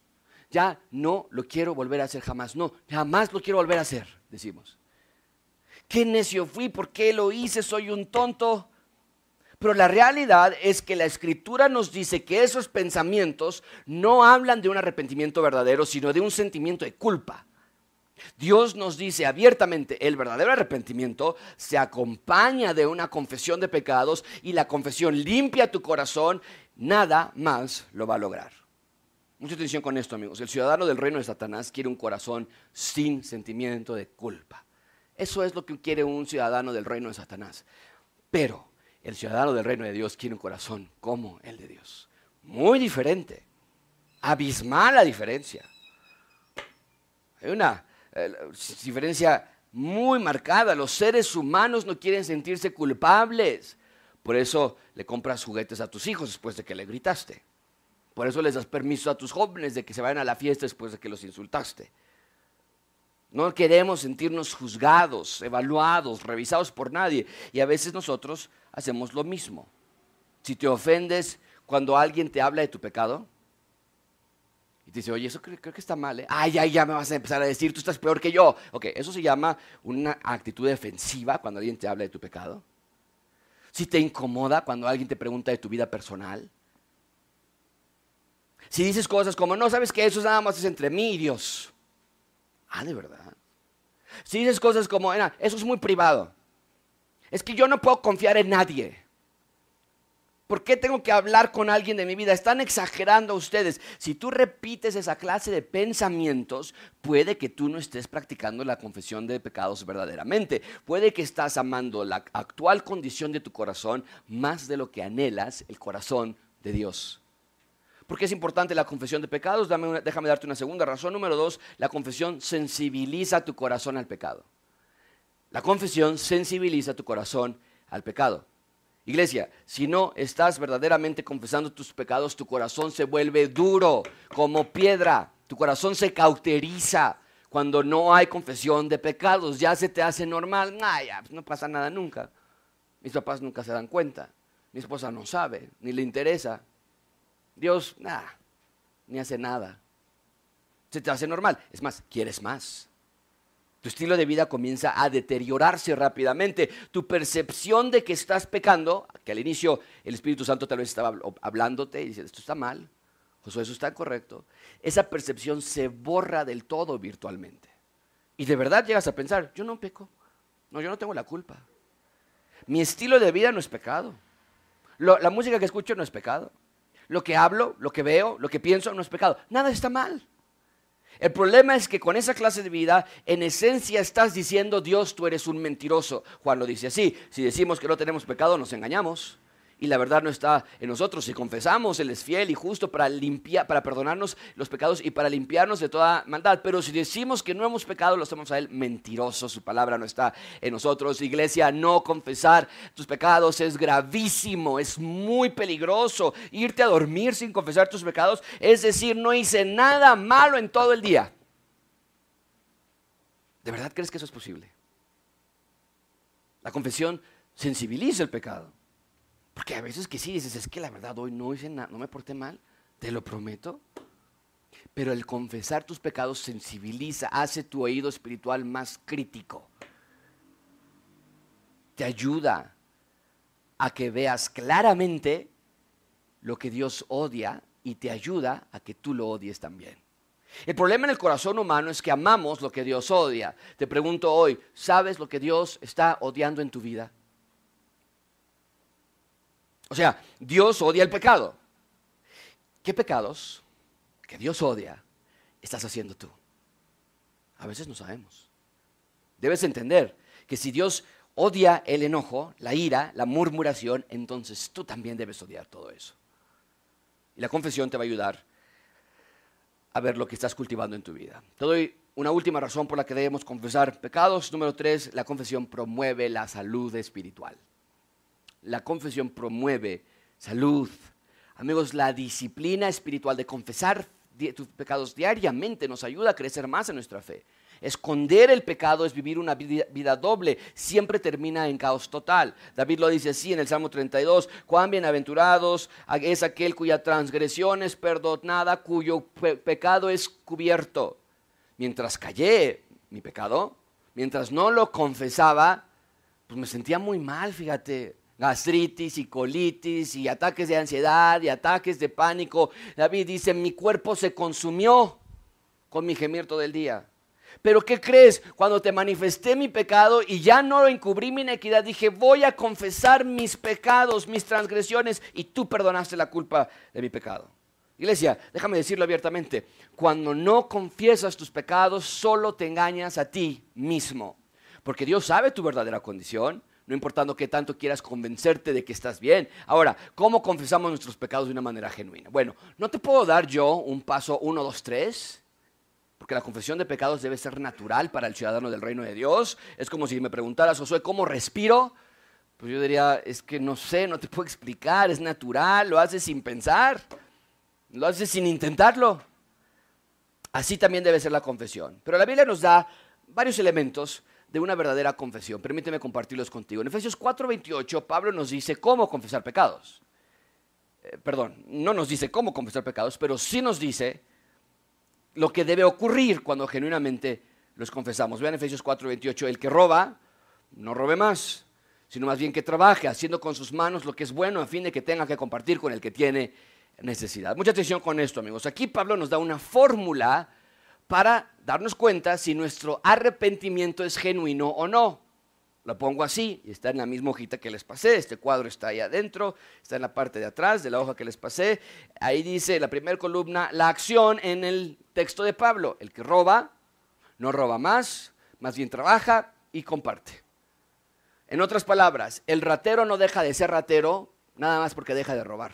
Ya no lo quiero volver a hacer jamás. No, jamás lo quiero volver a hacer, decimos. Qué necio fui, ¿por qué lo hice? Soy un tonto. Pero la realidad es que la escritura nos dice que esos pensamientos no hablan de un arrepentimiento verdadero, sino de un sentimiento de culpa. Dios nos dice abiertamente, el verdadero arrepentimiento se acompaña de una confesión de pecados y la confesión limpia tu corazón, nada más lo va a lograr. Mucha atención con esto, amigos. El ciudadano del reino de Satanás quiere un corazón sin sentimiento de culpa. Eso es lo que quiere un ciudadano del reino de Satanás. Pero el ciudadano del reino de Dios quiere un corazón como el de Dios. Muy diferente. Abismal la diferencia. Hay una eh, diferencia muy marcada. Los seres humanos no quieren sentirse culpables. Por eso le compras juguetes a tus hijos después de que le gritaste. Por eso les das permiso a tus jóvenes de que se vayan a la fiesta después de que los insultaste. No queremos sentirnos juzgados, evaluados, revisados por nadie. Y a veces nosotros hacemos lo mismo. Si te ofendes cuando alguien te habla de tu pecado y te dice, oye, eso creo, que está mal, ¿eh? Ay, ay, ya me vas a empezar a decir, tú estás peor que yo. Ok, eso se llama una actitud defensiva cuando alguien te habla de tu pecado. Si te incomoda cuando alguien te pregunta de tu vida personal. Si dices cosas como, no, sabes que eso nada más es entre mí y Dios. Ah, de verdad. Si dices cosas como, eso es muy privado. Es que yo no puedo confiar en nadie. ¿Por qué tengo que hablar con alguien de mi vida? Están exagerando ustedes. Si tú repites esa clase de pensamientos, puede que tú no estés practicando la confesión de pecados verdaderamente. Puede que estás amando la actual condición de tu corazón más de lo que anhelas el corazón de Dios. ¿Por qué es importante la confesión de pecados? déjame darte una segunda razón. Número dos, la confesión sensibiliza tu corazón al pecado. La confesión sensibiliza tu corazón al pecado. Iglesia, si no estás verdaderamente confesando tus pecados, tu corazón se vuelve duro como piedra, tu corazón se cauteriza cuando no hay confesión de pecados, ya se te hace normal, pues no pasa nada nunca. Mis papás nunca se dan cuenta, mi esposa no sabe, ni le interesa. Dios, nada, ni hace nada. Se te hace normal, es más, quieres más. Tu estilo de vida comienza a deteriorarse rápidamente. Tu percepción de que estás pecando, que al inicio el Espíritu Santo tal vez estaba hablándote y dice, esto está mal, Josué, eso está correcto. Esa percepción se borra del todo virtualmente. Y de verdad llegas a pensar, yo no peco. No, yo no tengo la culpa. Mi estilo de vida no es pecado. la música que escucho no es pecado. Lo que hablo, lo que veo, lo que pienso no es pecado. Nada está mal. El problema es que con esa clase de vida, en esencia estás diciendo, Dios, tú eres un mentiroso. Juan lo dice así, si decimos que no tenemos pecado, nos engañamos. Y la verdad no está en nosotros. Si confesamos, Él es fiel y justo para limpiar, para perdonarnos los pecados y para limpiarnos de toda maldad. Pero si decimos que no hemos pecado, lo hacemos a Él mentiroso. Su palabra no está en nosotros. Iglesia, no confesar tus pecados es gravísimo, es muy peligroso. Irte a dormir sin confesar tus pecados, es decir, no hice nada malo en todo el día. ¿De verdad crees que eso es posible? La confesión sensibiliza el pecado. Porque a veces que sí dices, es que la verdad hoy no hice nada, no me porté mal, te lo prometo. Pero el confesar tus pecados sensibiliza, hace tu oído espiritual más crítico. Te ayuda a que veas claramente lo que Dios odia y te ayuda a que tú lo odies también. El problema en el corazón humano es que amamos lo que Dios odia. Te pregunto hoy, ¿sabes lo que Dios está odiando en tu vida? O sea, Dios odia el pecado. ¿Qué pecados que Dios odia estás haciendo tú? A veces no sabemos. Debes entender que si Dios odia el enojo, la ira, la murmuración, entonces tú también debes odiar todo eso. Y la confesión te va a ayudar a ver lo que estás cultivando en tu vida. Te doy una última razón por la que debemos confesar pecados. Número tres, la confesión promueve la salud espiritual la confesión promueve salud. Amigos, la disciplina espiritual de confesar tus pecados diariamente nos ayuda a crecer más en nuestra fe. Esconder el pecado es vivir una vida, doble, siempre termina en caos total. David lo dice así en el Salmo 32, cuán bienaventurados es aquel cuya transgresión es perdonada, cuyo pecado es cubierto. Mientras callé mi pecado, mientras no lo confesaba, pues me sentía muy mal, fíjate gastritis y colitis y ataques de ansiedad y ataques de pánico. David dice, mi cuerpo se consumió con mi gemir todo el día. Pero ¿qué crees? Cuando te manifesté mi pecado y ya no encubrí mi inequidad, dije, voy a confesar mis pecados, mis transgresiones, y tú perdonaste la culpa de mi pecado. Iglesia, déjame decirlo abiertamente, cuando no confiesas tus pecados, solo te engañas a ti mismo, porque Dios sabe tu verdadera condición, no importando qué tanto quieras convencerte de que estás bien. Ahora, ¿cómo confesamos nuestros pecados de una manera genuina? Bueno, no te puedo dar yo un paso 1, 2, 3, porque la confesión de pecados debe ser natural para el ciudadano del reino de Dios. Es como si me preguntaras, Josué, ¿cómo respiro? Pues yo diría, es que no sé, no te puedo explicar, es natural, lo haces sin pensar, lo haces sin intentarlo. Así también debe ser la confesión. Pero la Biblia nos da varios elementos de una verdadera confesión. Permíteme compartirlos contigo. En Efesios 4:28 Pablo nos dice cómo confesar pecados. Eh, perdón, no nos dice cómo confesar pecados, pero sí nos dice lo que debe ocurrir cuando genuinamente los confesamos. Vean Efesios 4:28, el que roba, no robe más, sino más bien que trabaje, haciendo con sus manos lo que es bueno a fin de que tenga que compartir con el que tiene necesidad. Mucha atención con esto, amigos. Aquí Pablo nos da una fórmula para darnos cuenta si nuestro arrepentimiento es genuino o no. Lo pongo así y está en la misma hojita que les pasé. Este cuadro está ahí adentro, está en la parte de atrás de la hoja que les pasé. Ahí dice la primera columna, la acción en el texto de Pablo. El que roba, no roba más, más bien trabaja y comparte. En otras palabras, el ratero no deja de ser ratero nada más porque deja de robar.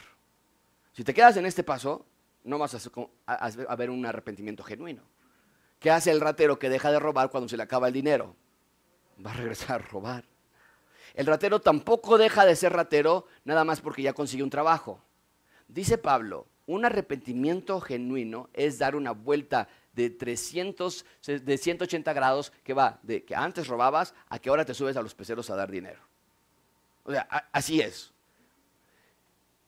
Si te quedas en este paso, no vas a ver un arrepentimiento genuino. ¿Qué hace el ratero que deja de robar cuando se le acaba el dinero? va a regresar a robar. El ratero tampoco deja de ser ratero nada más porque ya consiguió un trabajo. Dice Pablo, un arrepentimiento genuino es dar una vuelta de 300, de 180 grados que va de que antes robabas a que ahora te subes a los peceros a dar dinero. O sea, así es.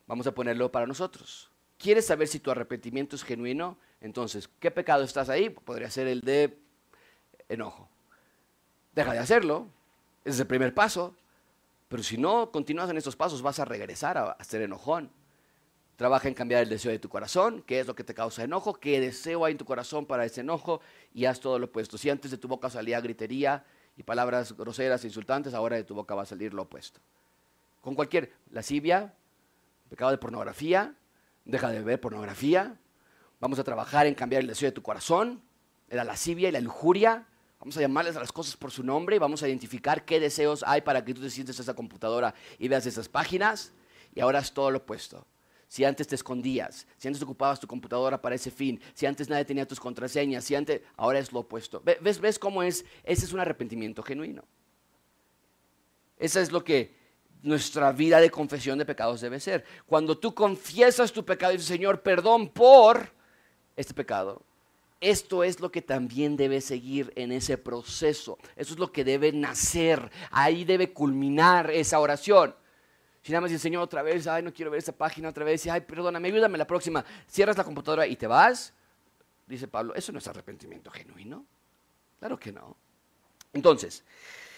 Vamos a ponerlo para nosotros. ¿Quieres saber si tu arrepentimiento es genuino? Entonces, ¿qué pecado estás ahí? Podría ser el de enojo. Deja de hacerlo. Ese es el primer paso. Pero si no continúas en estos pasos, vas a regresar a, ser enojón. Trabaja en cambiar el deseo de tu corazón, qué es lo que te causa enojo, qué deseo hay en tu corazón para ese enojo y haz todo lo opuesto. Si antes de tu boca salía gritería y palabras groseras e insultantes, ahora de tu boca va a salir lo opuesto. Con cualquier lascivia, pecado de pornografía, deja de ver pornografía. Vamos a trabajar en cambiar el deseo de tu corazón, la lascivia y la lujuria. Vamos a llamarles a las cosas por su nombre y vamos a identificar qué deseos hay para que tú te sientes en esa computadora y veas esas páginas. Y ahora es todo lo opuesto si antes te escondías, si antes ocupabas tu computadora para ese fin, si antes nadie tenía tus contraseñas, si antes, ahora es lo opuesto. ¿Ves, ves cómo es? Ese es un arrepentimiento genuino. Esa es lo que nuestra vida de confesión de pecados debe ser. Cuando tú confiesas tu pecado y dices, Señor, perdón por este pecado, esto es lo que también debe seguir en ese proceso. Eso es lo que debe nacer. Ahí debe culminar esa oración. Si nada más dices, Señor, otra vez, ay, no quiero ver esa página otra vez, ay, perdóname, ayúdame la próxima, cierras la computadora y te vas, dice Pablo, eso no es arrepentimiento genuino. Claro que no. Entonces,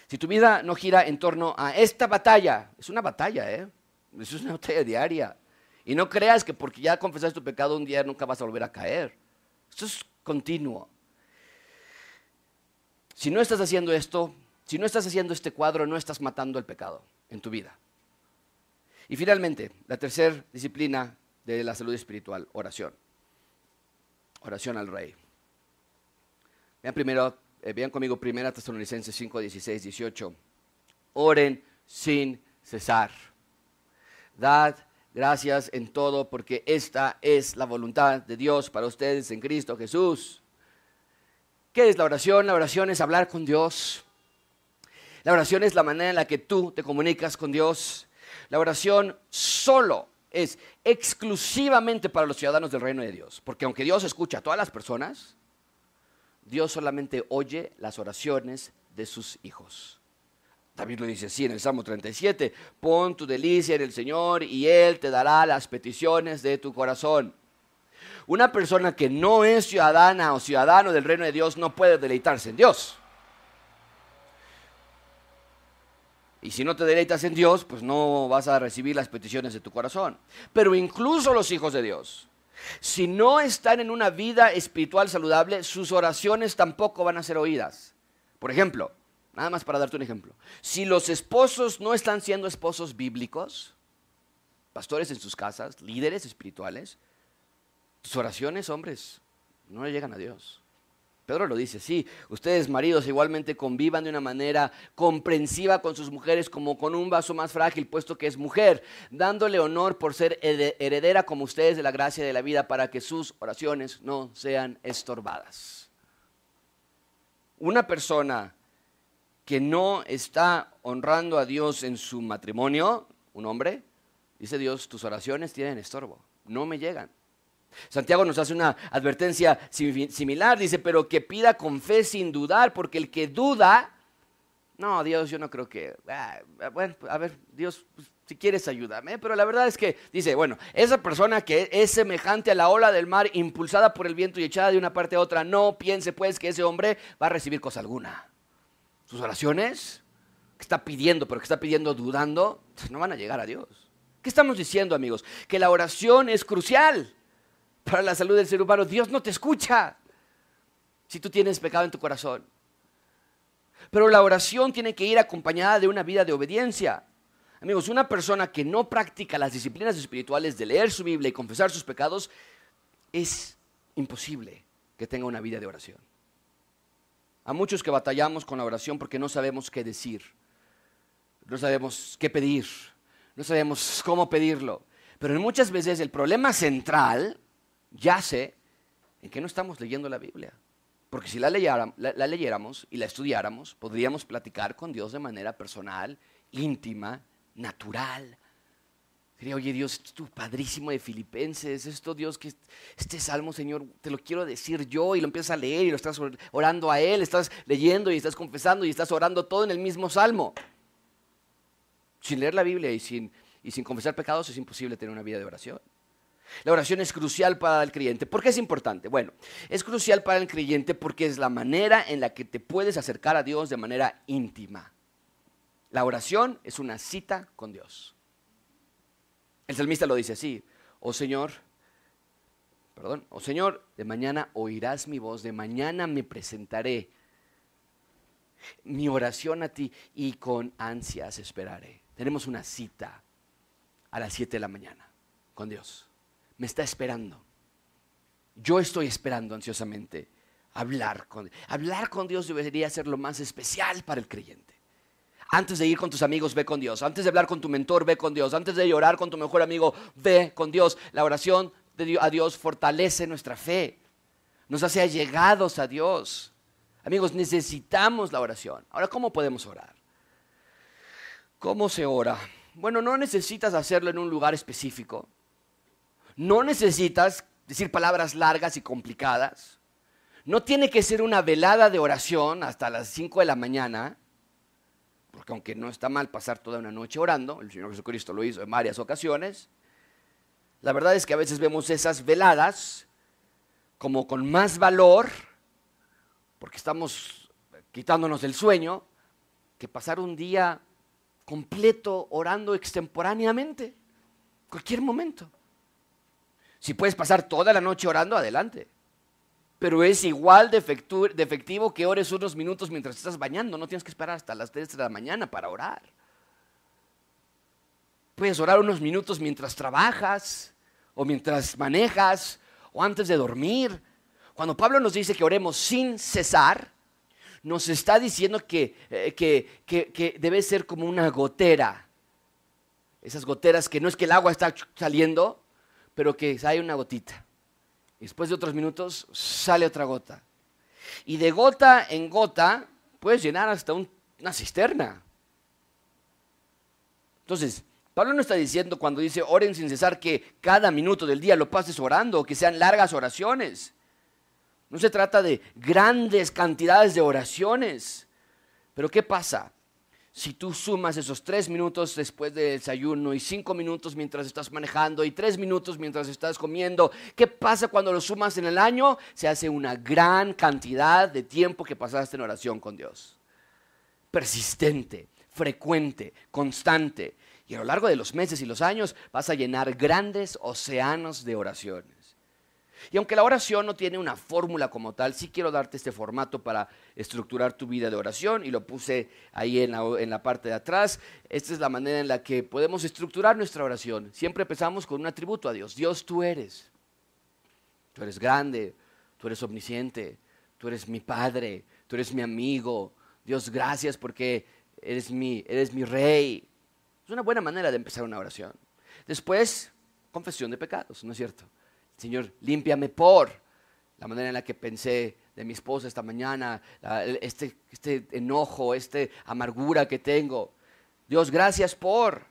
si tu vida no gira en torno a esta batalla, es una batalla, ¿eh? Es una batalla diaria. Y no creas que porque ya confesaste tu pecado un día nunca vas a volver a caer. Esto es continuo. Si no estás haciendo esto, si no estás haciendo este cuadro, no estás matando el pecado en tu vida. Y finalmente, la tercera disciplina de la salud espiritual, oración. Oración al rey. Vean primero, eh, vean conmigo primera Tesalonicenses 5, 16, 18. Oren sin cesar. Dad gracias en todo porque esta es la voluntad de Dios para ustedes en Cristo Jesús. ¿Qué es la oración? La oración es hablar con Dios. La oración es la manera en la que tú te comunicas con Dios. La oración solo es exclusivamente para los ciudadanos del reino de Dios. Porque aunque Dios escucha a todas las personas, Dios solamente oye las oraciones de sus hijos. David lo dice así en el Salmo 37, pon tu delicia en el Señor y Él te dará las peticiones de tu corazón. Una persona que no es ciudadana o ciudadano del reino de Dios no puede deleitarse en Dios. Y si no te deleitas en Dios, pues no vas a recibir las peticiones de tu corazón. Pero incluso los hijos de Dios, si no están en una vida espiritual saludable, sus oraciones tampoco van a ser oídas. Por ejemplo, nada más para darte un ejemplo, si los esposos no están siendo esposos bíblicos, pastores en sus casas, líderes espirituales, sus oraciones, hombres, no le llegan a Dios. Pedro lo dice, sí, ustedes maridos igualmente convivan de una manera comprensiva con sus mujeres como con un vaso más frágil, puesto que es mujer, dándole honor por ser heredera como ustedes de la gracia de la vida para que sus oraciones no sean estorbadas. Una persona que no está honrando a Dios en su matrimonio, un hombre, dice Dios, tus oraciones tienen estorbo, no me llegan. Santiago nos hace una advertencia similar, dice, pero que pida con fe sin dudar, porque el que duda, no, Dios, yo no creo que, ah, bueno, a ver, Dios, pues, si quieres ayúdame, pero la verdad es que dice, bueno, esa persona que es semejante a la ola del mar, impulsada por el viento y echada de una parte a otra, no piense pues que ese hombre va a recibir cosa alguna. Sus oraciones, que está pidiendo, pero que está pidiendo dudando, no van a llegar a Dios. ¿Qué estamos diciendo, amigos? Que la oración es crucial para la salud del ser humano. Dios no te escucha si tú tienes pecado en tu corazón. Pero la oración tiene que ir acompañada de una vida de obediencia. Amigos, una persona que no practica las disciplinas espirituales de leer su Biblia y confesar sus pecados, es imposible que tenga una vida de oración. A muchos que batallamos con la oración porque no sabemos qué decir, no sabemos qué pedir, no sabemos (laughs) cómo pedirlo. Pero muchas veces el problema central yace en que no estamos leyendo la Biblia. Porque si la, la, leyéramos y la estudiáramos, podríamos platicar con Dios de manera personal, íntima, natural. Diría, oye Dios, esto es padrísimo de Filipenses, esto Dios, que este salmo, Señor, te lo quiero decir yo, y lo empiezas a leer y lo estás orando a Él, estás leyendo y estás confesando y estás orando todo en el mismo salmo. Sin leer la Biblia y sin, y sin confesar pecados es imposible tener una vida de oración. La oración es crucial para el creyente. ¿Por qué es importante? Bueno, es crucial para el creyente porque es la manera en la que te puedes acercar a Dios de manera íntima. La oración es una cita con Dios. El salmista lo dice así, oh Señor, perdón, oh Señor, de mañana oirás mi voz, de mañana me presentaré mi oración a ti y con ansias esperaré. Tenemos una cita a las 7 de la mañana con Dios me está esperando. Yo estoy esperando ansiosamente hablar con Hablar con Dios debería ser lo más especial para el creyente. Antes de ir con tus amigos, ve con Dios. Antes de hablar con tu mentor, ve con Dios. Antes de llorar con tu mejor amigo, ve con Dios. La oración a Dios fortalece nuestra fe. Nos hace allegados a Dios. Amigos, necesitamos la oración. Ahora, ¿cómo podemos orar? ¿Cómo se ora? Bueno, no necesitas hacerlo en un lugar específico. No necesitas decir palabras largas y complicadas. No tiene que ser una velada de oración hasta las 5 de la mañana, porque aunque no está mal pasar toda una noche orando, el Señor Jesucristo lo hizo en varias ocasiones, la verdad es que a veces vemos esas veladas como con más valor, porque estamos quitándonos del sueño, que pasar un día completo orando extemporáneamente, cualquier momento. Si puedes pasar toda la noche orando, adelante. Pero es igual de, efectivo que ores unos minutos mientras estás bañando. No tienes que esperar hasta las 3 de la mañana para orar. Puedes orar unos minutos mientras trabajas o mientras manejas o antes de dormir. Cuando Pablo nos dice que oremos sin cesar, nos está diciendo que, eh, que, que, debe ser como una gotera. Esas goteras que no es que el agua está saliendo, pero que sale una gotita. Después de otros minutos sale otra gota. Y de gota en gota puedes llenar hasta una cisterna. Entonces, Pablo no está diciendo cuando dice oren sin cesar que cada minuto del día lo pases orando o que sean largas oraciones. No se trata de grandes cantidades de oraciones. Pero ¿qué pasa? Si tú sumas esos tres minutos después del desayuno y cinco minutos mientras estás manejando y tres minutos mientras estás comiendo, ¿qué pasa cuando lo sumas en el año? Se hace una gran cantidad de tiempo que pasaste en oración con Dios. Persistente, frecuente, constante. Y a lo largo de los meses y los años vas a llenar grandes océanos de oraciones. Y aunque la oración no tiene una fórmula como tal, sí quiero darte este formato para estructurar tu vida de oración y lo puse ahí en la, parte de atrás. Esta es la manera en la que podemos estructurar nuestra oración. Siempre empezamos con un atributo a Dios. Dios tú eres. Tú eres grande, tú eres omnisciente, tú eres mi Padre, tú eres mi amigo. Dios, gracias porque eres mi, eres mi rey. Es una buena manera de empezar una oración. Después, confesión de pecados, ¿no es cierto? Señor, límpiame por la manera en la que pensé de mi esposa esta mañana, este, este enojo, esta amargura que tengo. Dios, gracias por.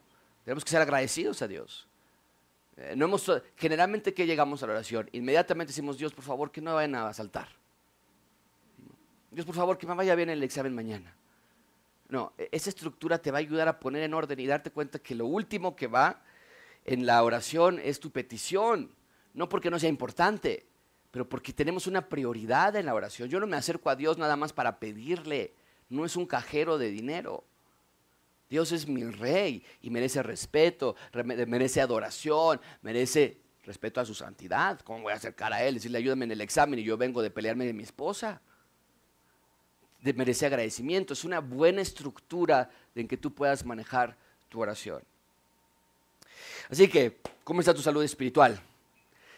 Tenemos que ser agradecidos a Dios. Eh, no hemos, generalmente que llegamos a la oración, inmediatamente decimos, Dios, por favor, que no vayan a asaltar. Dios, por favor, que me vaya bien el examen mañana. No, e, esa estructura te va a ayudar a poner en orden y darte cuenta que lo último que va en la oración es tu petición no porque no sea importante, pero porque tenemos una prioridad en la oración. Yo no me acerco a Dios nada más para pedirle, no es un cajero de dinero. Dios es mi rey y merece respeto, merece adoración, merece respeto a su santidad. ¿Cómo voy a acercar a Él? Decirle, ayúdame en el examen y yo vengo de pelearme de mi esposa. merece agradecimiento. Es una buena estructura en que tú puedas manejar tu oración. Así que, ¿cómo está tu salud espiritual?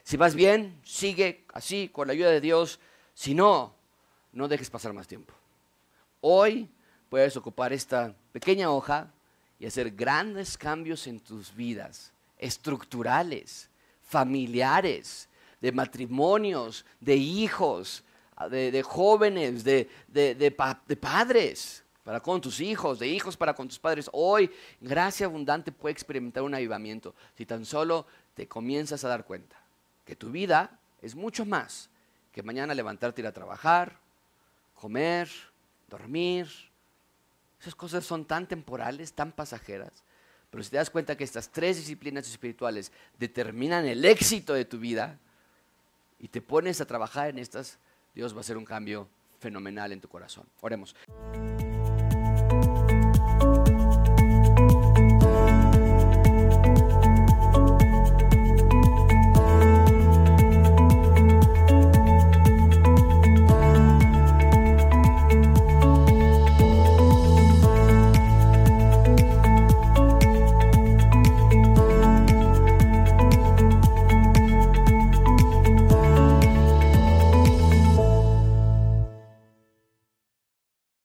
Si vas bien, sigue así, con la ayuda de Dios. Si no, no dejes pasar más tiempo. Hoy puedes ocupar esta pequeña hoja y hacer grandes cambios en tus vidas, estructurales, familiares, de matrimonios, de hijos, de, jóvenes, de, padres para con tus hijos, de hijos para con tus padres. Hoy, gracia abundante puede experimentar un avivamiento si tan solo te comienzas a dar cuenta que tu vida es mucho más que mañana levantarte ir a trabajar, comer, dormir. Esas cosas son tan temporales, tan pasajeras. Pero si te das cuenta que estas tres disciplinas espirituales determinan el éxito de tu vida y te pones a trabajar en estas, Dios va a hacer un cambio fenomenal en tu corazón. Oremos.